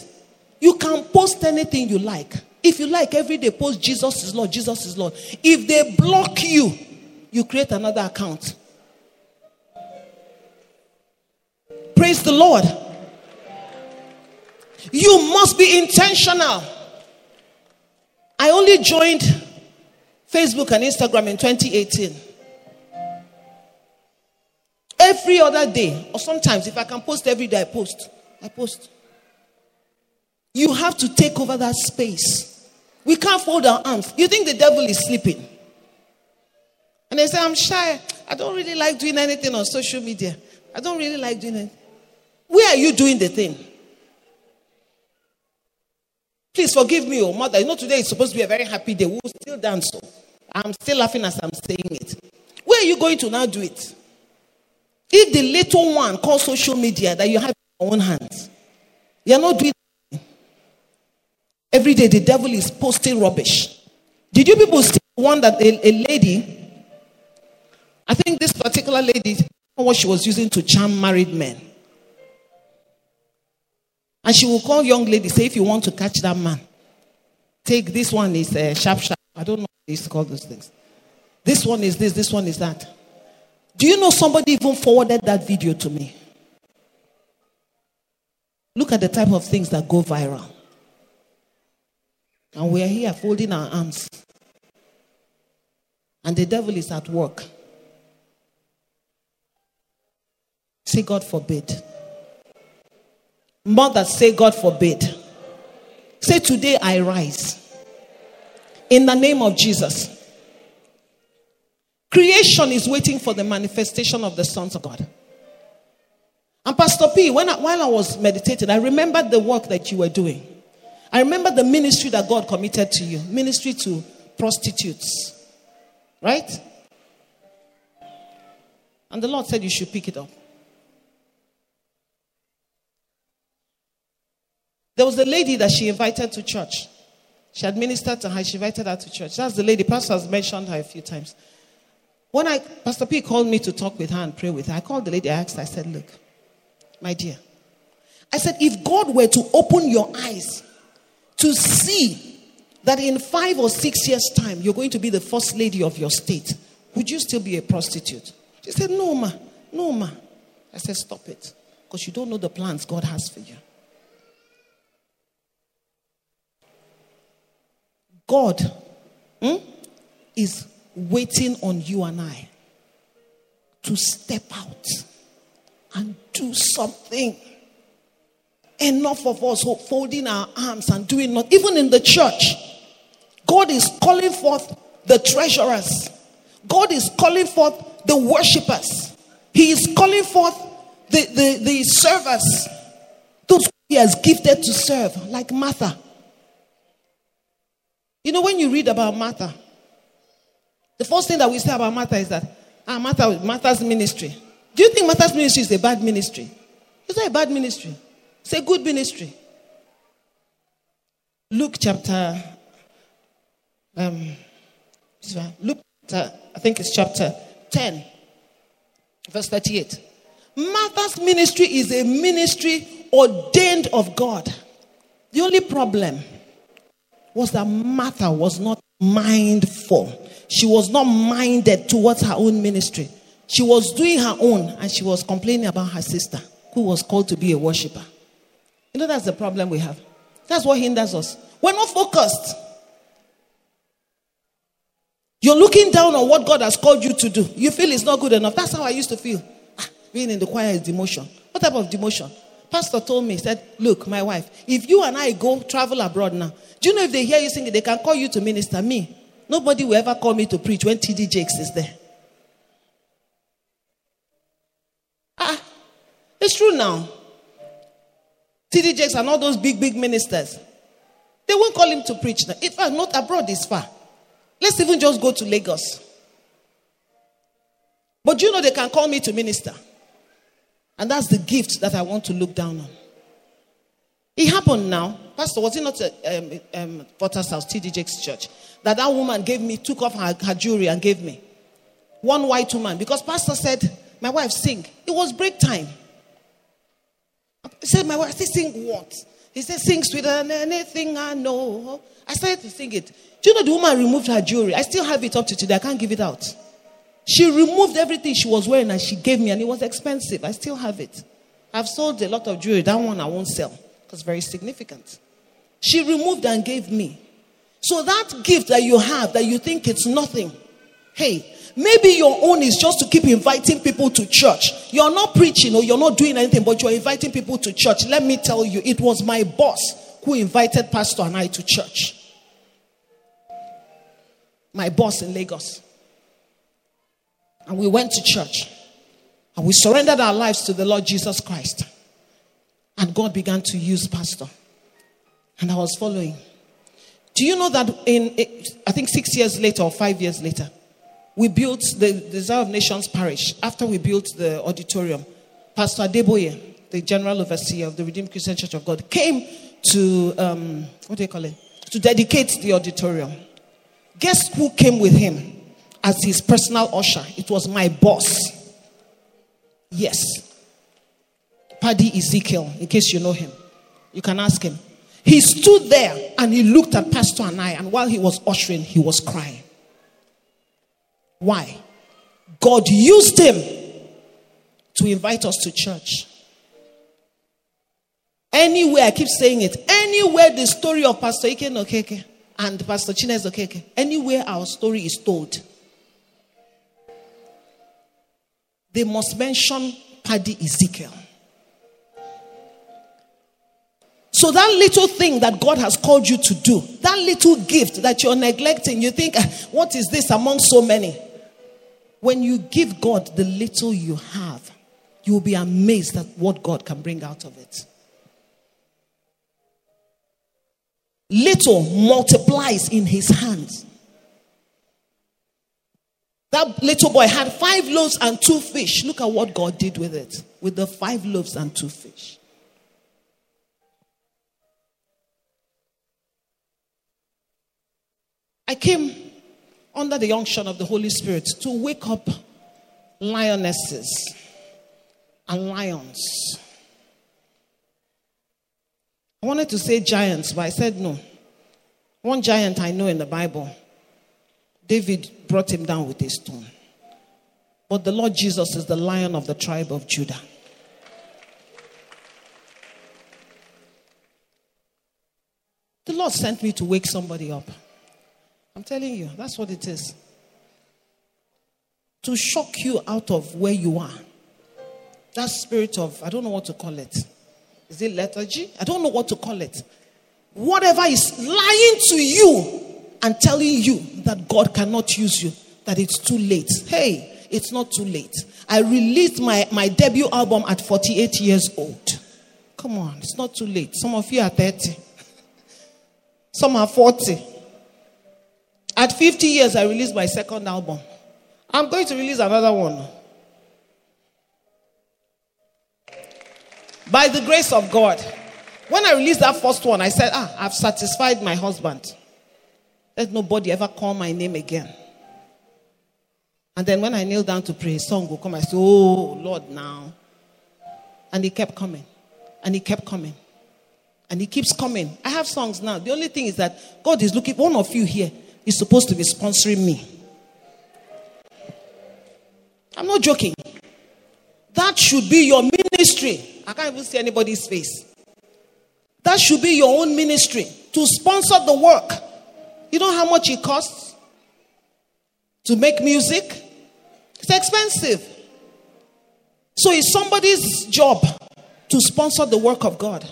Speaker 1: You can post anything you like. If you like, every day post Jesus is Lord, Jesus is Lord. If they block you, you create another account. Praise the Lord. You must be intentional. I only joined Facebook and Instagram in 2018. Every other day, or sometimes if I can post every day, I post. I post. You have to take over that space. We can't fold our arms. You think the devil is sleeping? And they say, I'm shy. I don't really like doing anything on social media. I don't really like doing it. Where are you doing the thing? Please forgive me, oh mother. You know, today is supposed to be a very happy day. We'll still dance. So I'm still laughing as I'm saying it. Where are you going to now do it? If the little one called social media that you have in your own hands, you're not doing. Every day the devil is posting rubbish. Did you people see one that a, a lady, I think this particular lady, what she was using to charm married men. And she will call young lady, say, if you want to catch that man, take this one is uh, sharp, sharp. I don't know what it's called those things. This one is this, this one is that. Do you know somebody even forwarded that video to me? Look at the type of things that go viral. And we are here folding our arms. And the devil is at work. Say, God forbid. Mother, say, God forbid. Say, Today I rise. In the name of Jesus. Creation is waiting for the manifestation of the sons of God. And Pastor P, when I, while I was meditating, I remembered the work that you were doing. I remember the ministry that God committed to you ministry to prostitutes. Right? And the Lord said you should pick it up. There was a lady that she invited to church. She had ministered to her, she invited her to church. That's the lady. Pastor has mentioned her a few times. When I, Pastor P called me to talk with her and pray with her, I called the lady, I asked, I said, Look, my dear, I said, if God were to open your eyes to see that in five or six years' time you're going to be the first lady of your state, would you still be a prostitute? She said, No, ma, no, ma. I said, Stop it, because you don't know the plans God has for you. God hmm, is waiting on you and I to step out and do something. Enough of us who folding our arms and doing not, even in the church. God is calling forth the treasurers. God is calling forth the worshippers. He is calling forth the, the, the servers. Those he has gifted to serve, like Martha. You know, when you read about Martha, the first thing that we say about Martha is that ah, Martha, Martha's ministry. Do you think Martha's ministry is a bad ministry? It's not a bad ministry. It's a good ministry. Luke chapter, um, Luke, chapter, I think it's chapter 10, verse 38. Martha's ministry is a ministry ordained of God. The only problem was that Martha was not mindful. She was not minded towards her own ministry. She was doing her own and she was complaining about her sister who was called to be a worshiper. You know, that's the problem we have. That's what hinders us. We're not focused. You're looking down on what God has called you to do. You feel it's not good enough. That's how I used to feel. Ah, being in the choir is demotion. What type of demotion? Pastor told me, said, Look, my wife, if you and I go travel abroad now, do you know if they hear you singing, they can call you to minister? Me, nobody will ever call me to preach when TD Jakes is there. Ah, it's true now. TD Jakes and all those big, big ministers, they won't call him to preach now. In fact, not abroad is far. Let's even just go to Lagos. But you know they can call me to minister. And that's the gift that I want to look down on. It happened now. Pastor, was it not a, um, um, house, TD Jakes church, that that woman gave me, took off her, her jewelry and gave me? One white woman. Because Pastor said, My wife, sing. It was break time. He said, My wife, I said, Sing what? He said, Sing sweeter than anything I know. I started to sing it. Do you know the woman removed her jewelry? I still have it up to today. I can't give it out. She removed everything she was wearing and she gave me, and it was expensive. I still have it. I've sold a lot of jewelry. That one I won't sell because very significant. She removed and gave me. So that gift that you have that you think it's nothing, hey, maybe your own is just to keep inviting people to church. You're not preaching or you're not doing anything, but you're inviting people to church. Let me tell you, it was my boss who invited Pastor and I to church. My boss in Lagos. And we went to church. And we surrendered our lives to the Lord Jesus Christ. And God began to use Pastor. And I was following. Do you know that in, I think six years later or five years later, we built the Desire of Nations Parish. After we built the auditorium, Pastor Adeboye, the general overseer of the Redeemed Christian Church of God, came to, um, what do you call it? To dedicate the auditorium. Guess who came with him as his personal usher? It was my boss. Yes. Paddy Ezekiel, in case you know him. You can ask him. He stood there and he looked at Pastor and I, and while he was ushering, he was crying. Why? God used him to invite us to church. Anywhere, I keep saying it, anywhere the story of Pastor Ike Okeke and Pastor Chineze Okeke, anywhere our story is told, they must mention Paddy Ezekiel. So, that little thing that God has called you to do, that little gift that you're neglecting, you think, ah, what is this among so many? When you give God the little you have, you'll be amazed at what God can bring out of it. Little multiplies in his hands. That little boy had five loaves and two fish. Look at what God did with it, with the five loaves and two fish. I came under the unction of the Holy Spirit to wake up lionesses and lions. I wanted to say giants, but I said no. One giant I know in the Bible, David brought him down with a stone. But the Lord Jesus is the lion of the tribe of Judah. The Lord sent me to wake somebody up. I'm telling you, that's what it is. To shock you out of where you are. That spirit of, I don't know what to call it. Is it lethargy? I don't know what to call it. Whatever is lying to you and telling you that God cannot use you, that it's too late. Hey, it's not too late. I released my, my debut album at 48 years old. Come on, it's not too late. Some of you are 30, some are 40. At 50 years, I released my second album. I'm going to release another one. By the grace of God. When I released that first one, I said, Ah, I've satisfied my husband. Let nobody ever call my name again. And then when I kneel down to pray, a song will come. I say, Oh, Lord, now. And he kept coming. And he kept coming. And he keeps coming. I have songs now. The only thing is that God is looking, one of you here, is supposed to be sponsoring me. I'm not joking. That should be your ministry. I can't even see anybody's face. That should be your own ministry to sponsor the work. You know how much it costs to make music? It's expensive. So it's somebody's job to sponsor the work of God.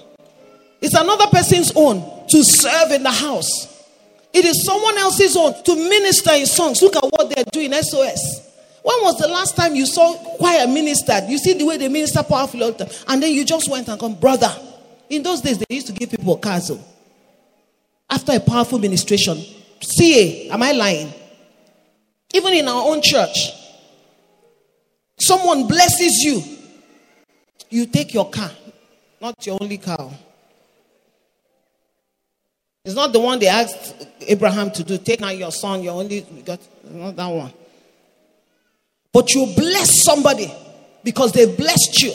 Speaker 1: It's another person's own to serve in the house. It is someone else's own to minister in songs. Look at what they're doing, SOS. When was the last time you saw choir ministered? You see the way they minister powerfully, and then you just went and come, brother. In those days, they used to give people a castle. Oh. After a powerful ministration, CA, am I lying? Even in our own church, someone blesses you, you take your car, not your only car. Oh. It's not the one they asked Abraham to do. Take now your son, your only got not that one. But you bless somebody because they blessed you.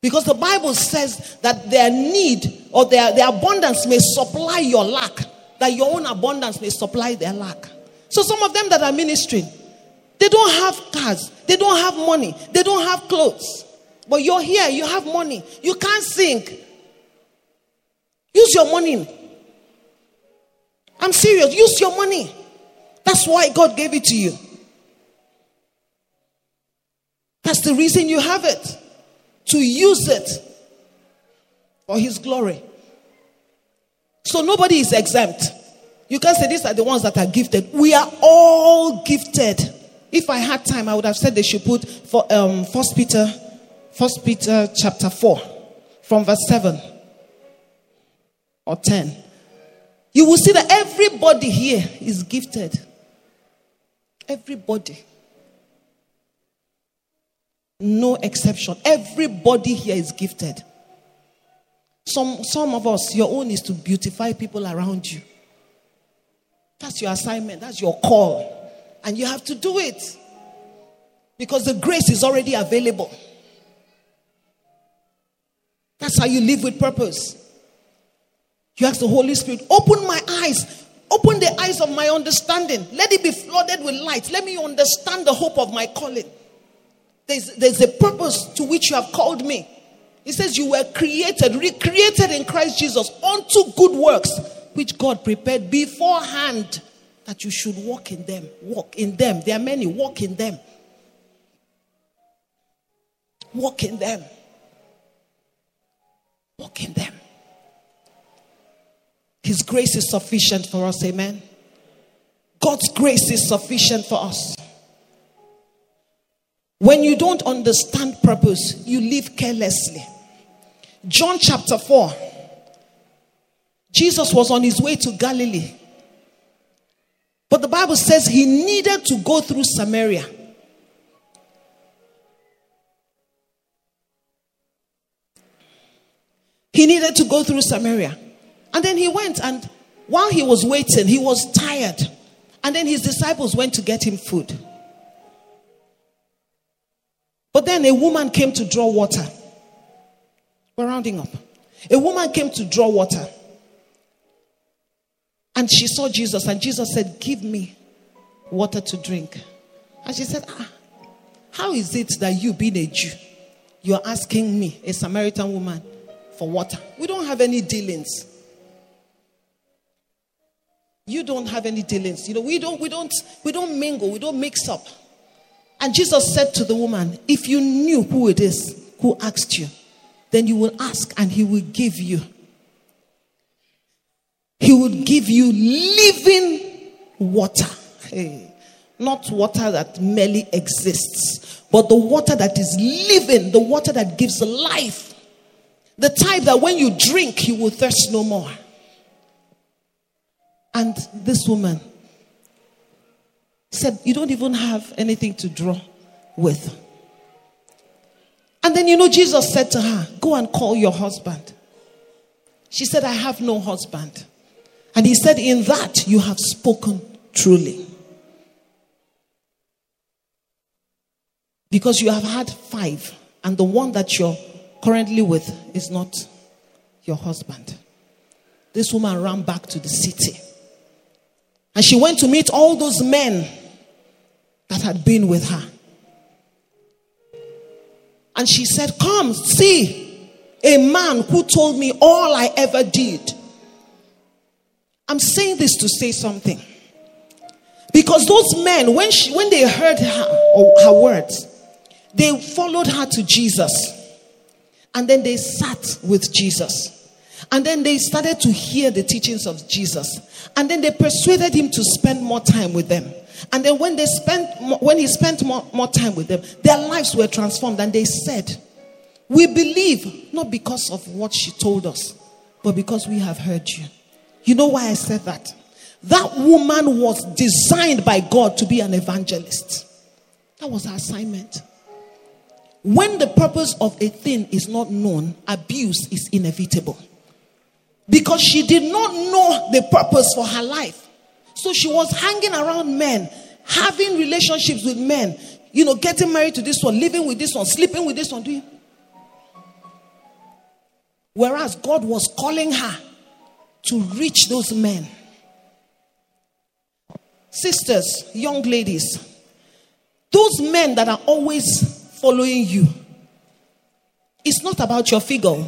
Speaker 1: Because the Bible says that their need or their, their abundance may supply your lack, that your own abundance may supply their lack. So some of them that are ministering, they don't have cars, they don't have money, they don't have clothes. But you're here, you have money, you can't sing, Use your money. I'm serious. Use your money. That's why God gave it to you. That's the reason you have it. To use it for His glory. So nobody is exempt. You can say these are the ones that are gifted. We are all gifted. If I had time, I would have said they should put for um First Peter, First Peter chapter four, from verse seven. Or 10, you will see that everybody here is gifted. Everybody. No exception. Everybody here is gifted. Some, some of us, your own is to beautify people around you. That's your assignment, that's your call. And you have to do it because the grace is already available. That's how you live with purpose. You ask the Holy Spirit, open my eyes, open the eyes of my understanding. Let it be flooded with light. Let me understand the hope of my calling. There's, there's a purpose to which you have called me. He says, You were created, recreated in Christ Jesus unto good works, which God prepared beforehand that you should walk in them. Walk in them. There are many, walk in them. Walk in them. Walk in them. His grace is sufficient for us. Amen. God's grace is sufficient for us. When you don't understand purpose, you live carelessly. John chapter 4. Jesus was on his way to Galilee. But the Bible says he needed to go through Samaria. He needed to go through Samaria. And then he went, and while he was waiting, he was tired. And then his disciples went to get him food. But then a woman came to draw water. We're rounding up. A woman came to draw water. And she saw Jesus, and Jesus said, Give me water to drink. And she said, ah, How is it that you, being a Jew, you're asking me, a Samaritan woman, for water? We don't have any dealings. You don't have any dealings. You know, we don't, we don't, we don't mingle, we don't mix up. And Jesus said to the woman, If you knew who it is who asked you, then you will ask and he will give you. He would give you living water. Hey, not water that merely exists, but the water that is living, the water that gives life. The type that when you drink, you will thirst no more. And this woman said, You don't even have anything to draw with. And then, you know, Jesus said to her, Go and call your husband. She said, I have no husband. And he said, In that you have spoken truly. Because you have had five, and the one that you're currently with is not your husband. This woman ran back to the city. And she went to meet all those men that had been with her. And she said, Come, see a man who told me all I ever did. I'm saying this to say something. Because those men, when, she, when they heard her, or her words, they followed her to Jesus. And then they sat with Jesus. And then they started to hear the teachings of Jesus. And then they persuaded him to spend more time with them. And then when they spent when he spent more, more time with them, their lives were transformed. And they said, We believe not because of what she told us, but because we have heard you. You know why I said that? That woman was designed by God to be an evangelist. That was her assignment. When the purpose of a thing is not known, abuse is inevitable. Because she did not know the purpose for her life. So she was hanging around men, having relationships with men, you know, getting married to this one, living with this one, sleeping with this one, doing. Whereas God was calling her to reach those men. Sisters, young ladies, those men that are always following you, it's not about your figure,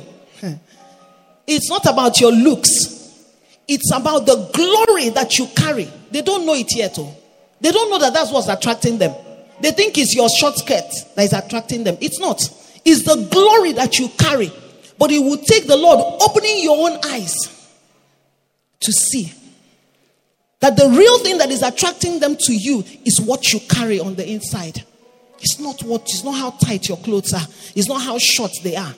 Speaker 1: it's not about your looks, it's about the glory that you carry. They don't know it yet. Oh. They don't know that that's what's attracting them. They think it's your short skirt that is attracting them. It's not. It's the glory that you carry. But it will take the Lord opening your own eyes to see that the real thing that is attracting them to you is what you carry on the inside. It's not what, it's not how tight your clothes are, it's not how short they are.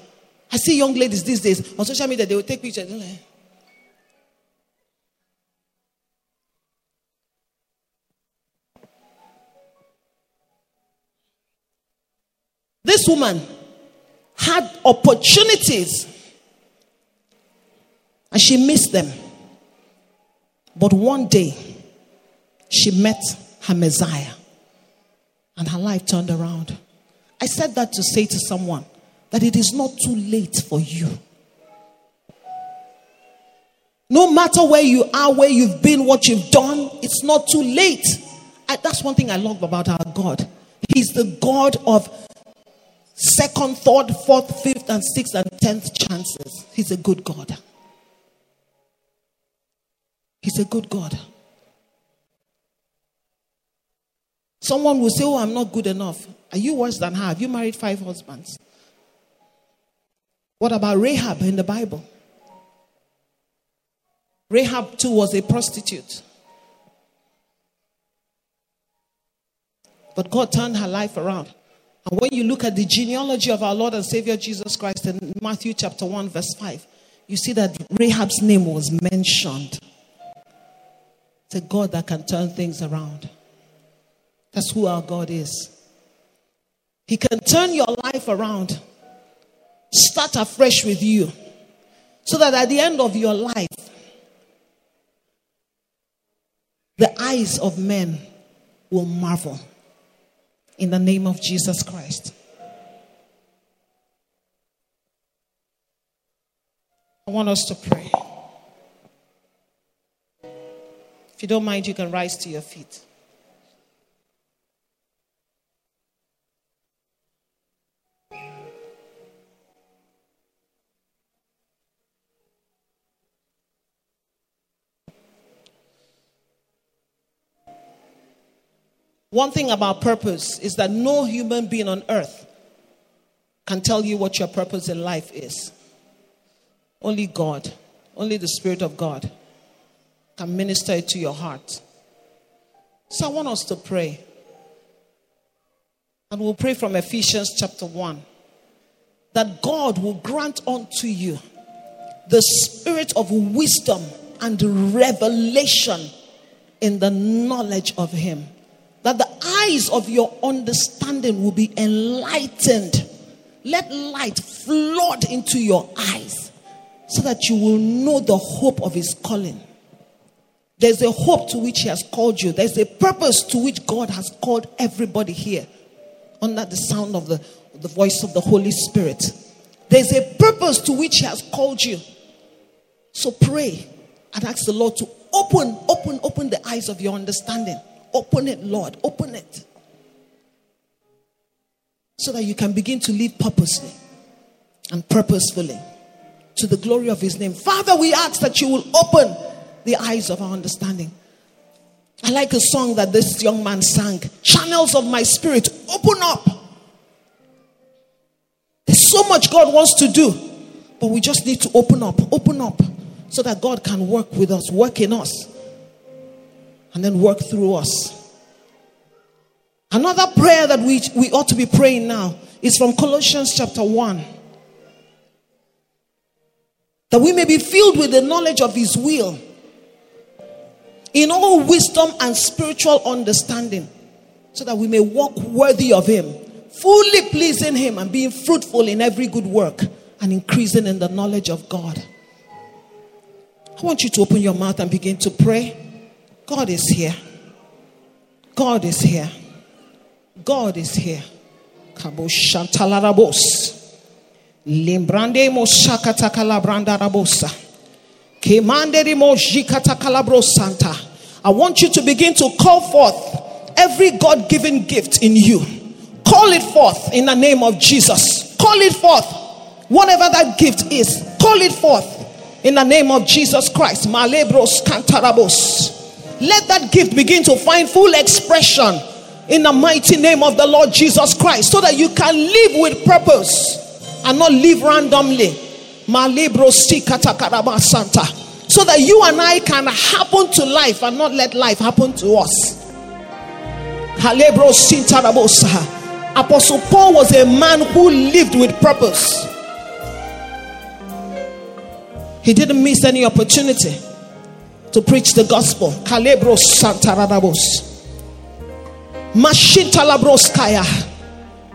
Speaker 1: I see young ladies these days on social media, they will take pictures. This woman had opportunities and she missed them. But one day, she met her Messiah and her life turned around. I said that to say to someone that it is not too late for you. No matter where you are, where you've been, what you've done, it's not too late. I, that's one thing I love about our God. He's the God of second, third, fourth, fifth, and sixth, and tenth chances. He's a good God. He's a good God. Someone will say, Oh, I'm not good enough. Are you worse than her? Have you married five husbands? What about Rahab in the Bible? Rahab too was a prostitute. But God turned her life around. And when you look at the genealogy of our Lord and Savior Jesus Christ in Matthew chapter 1, verse 5, you see that Rahab's name was mentioned. It's a God that can turn things around. That's who our God is. He can turn your life around, start afresh with you, so that at the end of your life, the eyes of men will marvel in the name of Jesus Christ. I want us to pray. If you don't mind, you can rise to your feet. One thing about purpose is that no human being on earth can tell you what your purpose in life is. Only God, only the Spirit of God can minister it to your heart. So I want us to pray. And we'll pray from Ephesians chapter 1 that God will grant unto you the spirit of wisdom and revelation in the knowledge of Him that the eyes of your understanding will be enlightened. Let light flood into your eyes so that you will know the hope of His calling. There's a hope to which He has called you, there's a purpose to which God has called everybody here under the sound of the, the voice of the Holy Spirit. There's a purpose to which He has called you. So pray and ask the Lord to open, open, open the eyes of your understanding. Open it, Lord. Open it. So that you can begin to live purposely and purposefully to the glory of His name. Father, we ask that you will open the eyes of our understanding. I like a song that this young man sang Channels of my spirit, open up. There's so much God wants to do, but we just need to open up, open up, so that God can work with us, work in us and then work through us. Another prayer that we, we ought to be praying now is from Colossians chapter 1. That we may be filled with the knowledge of His will in all wisdom and spiritual understanding, so that we may walk worthy of Him, fully pleasing Him and being fruitful in every good work and increasing in the knowledge of God. I want you to open your mouth and begin to pray. God is here. God is here. God is here. Kabo shantalarabos. Limbrande mo shakata kalabranda rabosa. Kemande mo jikata santa. I want you to begin to call forth every God given gift in you. Call it forth in the name of Jesus. Call it forth. Whatever that gift is, call it forth in the name of Jesus Christ. Malebros cantarabos. Let that gift begin to find full expression in the mighty name of the Lord Jesus Christ so that you can live with purpose and not live randomly. So that you and I can happen to life and not let life happen to us. Apostle Paul was a man who lived with purpose. He didn't miss any opportunity to preach the gospel. Kalebros Santaradabos. Mashintalabroskaya.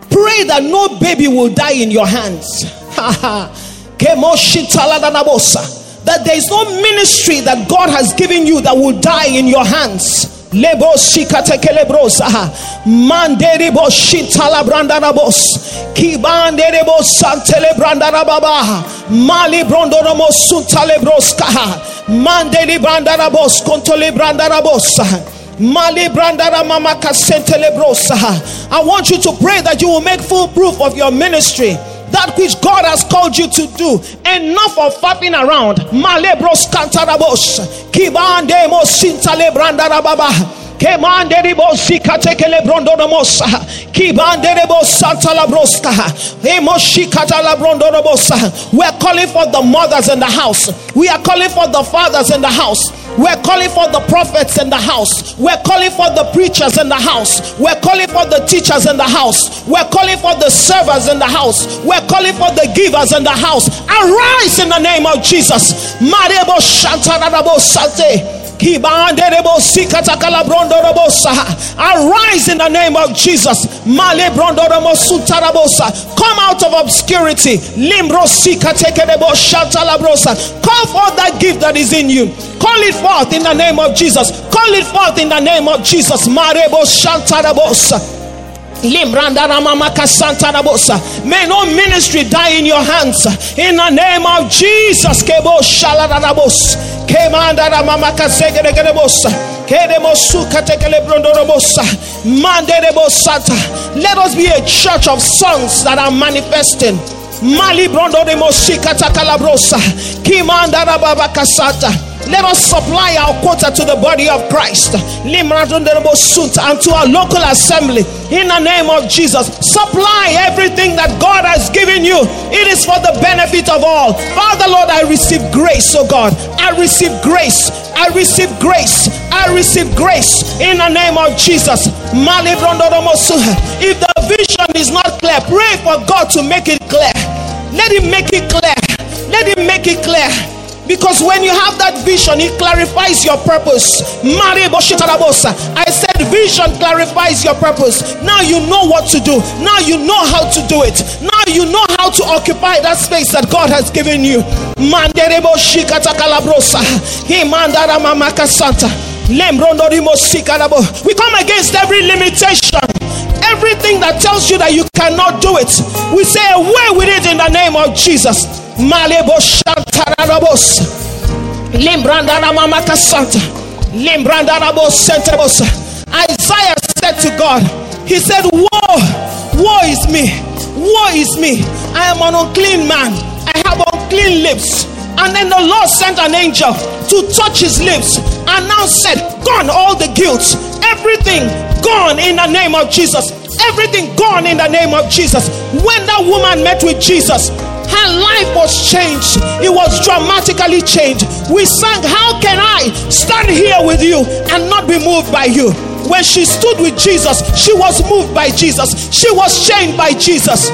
Speaker 1: Pray that no baby will die in your hands. that there is no ministry that God has given you that will die in your hands. Lebo shikateke lebrosa. Mandere bo shitala brandara bos. Kibandere bo santele brandara baba. Mali brondoro mo suntale broska. Mandere brandara bos kontole brandara bos. Mali brandara mama kasentele brosa. I want you to pray that you will make full proof of your ministry that which God has called you to do. Enough of fapping around. Malebros cantarabos. Kibande mo sintale brandarababa. We're calling for the mothers in the house. We are calling for the fathers in the house. We're calling for the prophets in the house. We're calling for the preachers in the house. We're calling for the teachers in the house. We're calling for the servers in the house. We're calling for the givers in the house. Arise in the name of Jesus. Arise in the name of Jesus. Come out of obscurity. Call for that gift that is in you. Call it forth in the name of Jesus. Call it forth in the name of Jesus. May no ministry die in your hands. In the name of Jesus. Let us be a church of sons that are manifesting. Mali brondo takalabrosa. Kimandara baba kasata. Let us supply our quota to the body of Christ and to our local assembly in the name of Jesus. Supply everything that God has given you, it is for the benefit of all. Father, Lord, I receive grace, oh God. I receive grace. I receive grace. I receive grace in the name of Jesus. If the vision is not clear, pray for God to make it clear. Let Him make it clear. Let Him make it clear. Because when you have that vision, it clarifies your purpose. I said, vision clarifies your purpose. Now you know what to do. Now you know how to do it. Now you know how to occupy that space that God has given you. We come against every limitation everything that tells you that you cannot do it. We say away with it in the name of Jesus. Malebo Shantarabos. Limbrandana Mama Casanta. Limbrandarabos Centrebos. Isaiah said to God, He said, Woe, woe is me, woe is me. I am an unclean man, I have unclean lips. And then the Lord sent an angel to touch his lips and now said, Gone all the guilt, everything gone in the name of Jesus. Everything gone in the name of Jesus. When that woman met with Jesus, her life was changed. It was dramatically changed. We sang, How can I stand here with you and not be moved by you? When she stood with Jesus, she was moved by Jesus. She was changed by Jesus.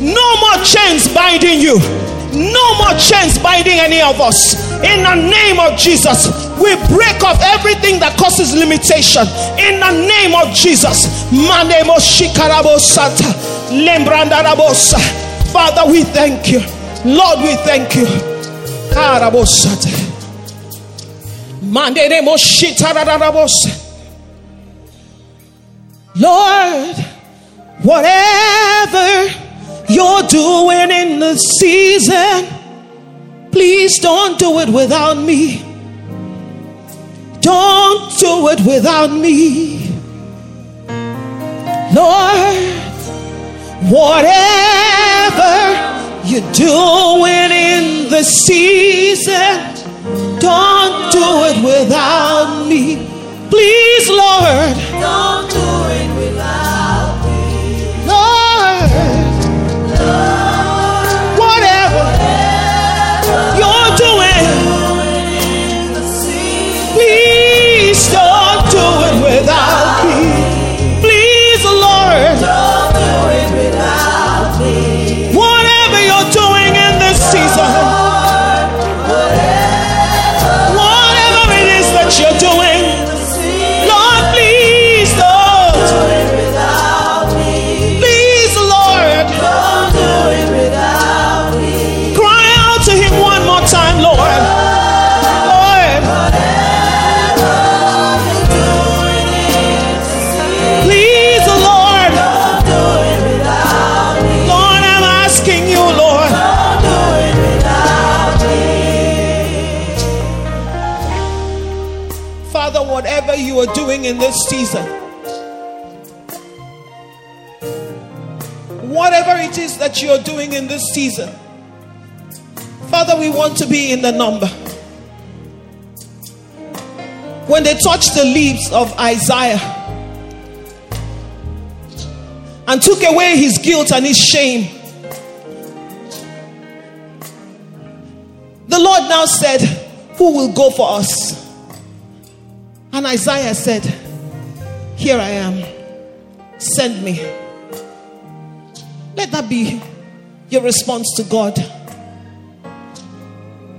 Speaker 1: No more chains binding you. No more chains binding any of us. In the name of Jesus, we break off everything that causes limitation. In the name of Jesus. Father, we thank you. Lord, we thank you. Lord, whatever you're doing in the season, please don't do it without me. Don't do it without me. Lord, whatever you're doing in the season, don't do it without me. Please, Lord, season. Whatever it is that you're doing in this season. Father, we want to be in the number. When they touched the leaves of Isaiah and took away his guilt and his shame, the Lord now said, Who will go for us? And Isaiah said, Here I am, send me. Let that be your response to God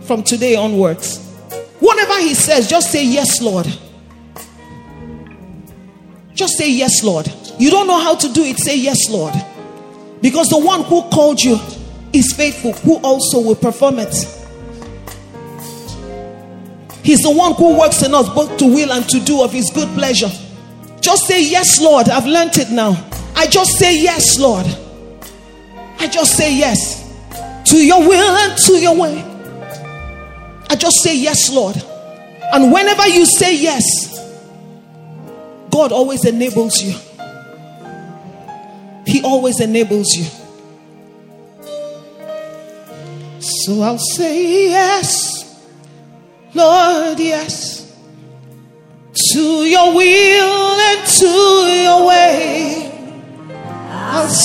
Speaker 1: from today onwards. Whatever He says, just say, Yes, Lord. Just say, Yes, Lord. You don't know how to do it, say, Yes, Lord. Because the one who called you is faithful, who also will perform it. He's the one who works in us both to will and to do of His good pleasure. Just say, Yes, Lord. I've learned it now. I just say, Yes, Lord. I just say yes to your will and to your way. I just say yes, Lord. And whenever you say yes, God always enables you. He always enables you. So I'll say yes, Lord, yes, to your will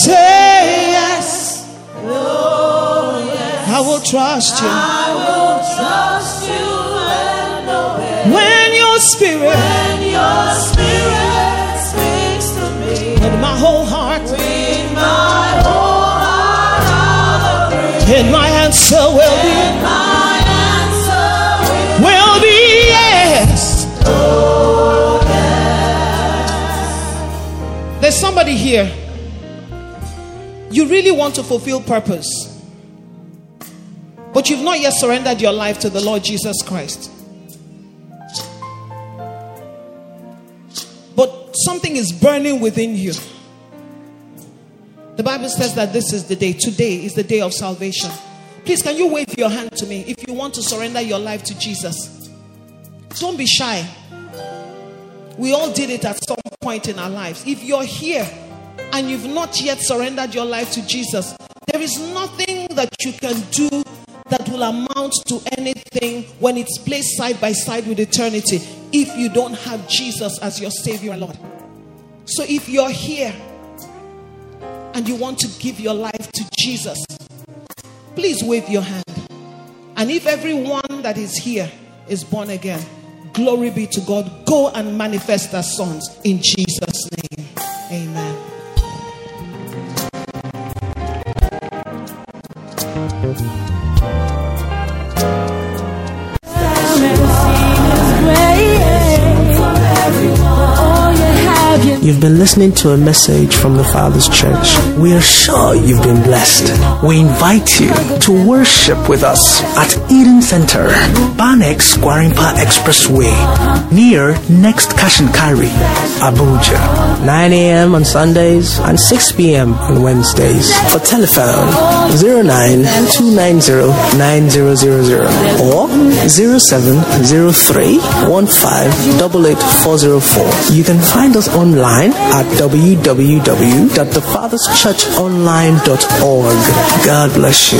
Speaker 1: say oh, yes. I will trust you.
Speaker 2: I will trust you and obey.
Speaker 1: When your spirit
Speaker 2: When your spirit speaks to me,
Speaker 1: and my whole heart
Speaker 2: in my whole heart I'll agree.
Speaker 1: and my answer will be
Speaker 2: My answer will
Speaker 1: will be yes. There's somebody here. You really want to fulfill purpose, but you've not yet surrendered your life to the Lord Jesus Christ. But something is burning within you. The Bible says that this is the day. Today is the day of salvation. Please, can you wave your hand to me if you want to surrender your life to Jesus? Don't be shy. We all did it at some point in our lives. If you're here and you've not yet surrendered your life to Jesus, there is nothing that you can do that will amount to anything when it's placed side by side with eternity if you don't have Jesus as your Savior Lord. So if you're here and you want to give your life to Jesus, please wave your hand. And if everyone that is here is born again, glory be to God. Go and manifest as sons in Jesus' name. Amen. Oh, yeah, have you?
Speaker 3: You've been listening to a message from the Father's Church. We are sure you've been blessed. We invite you to worship with us at Eden Center, Banex Gwarimpa Expressway, near Next Carry, Abuja. 9 a.m. on Sundays and 6 p.m. on Wednesdays. For telephone 09-290-9000 or 0703-1588-404. You can find us online at www.thefatherschurchonline.org. God bless you.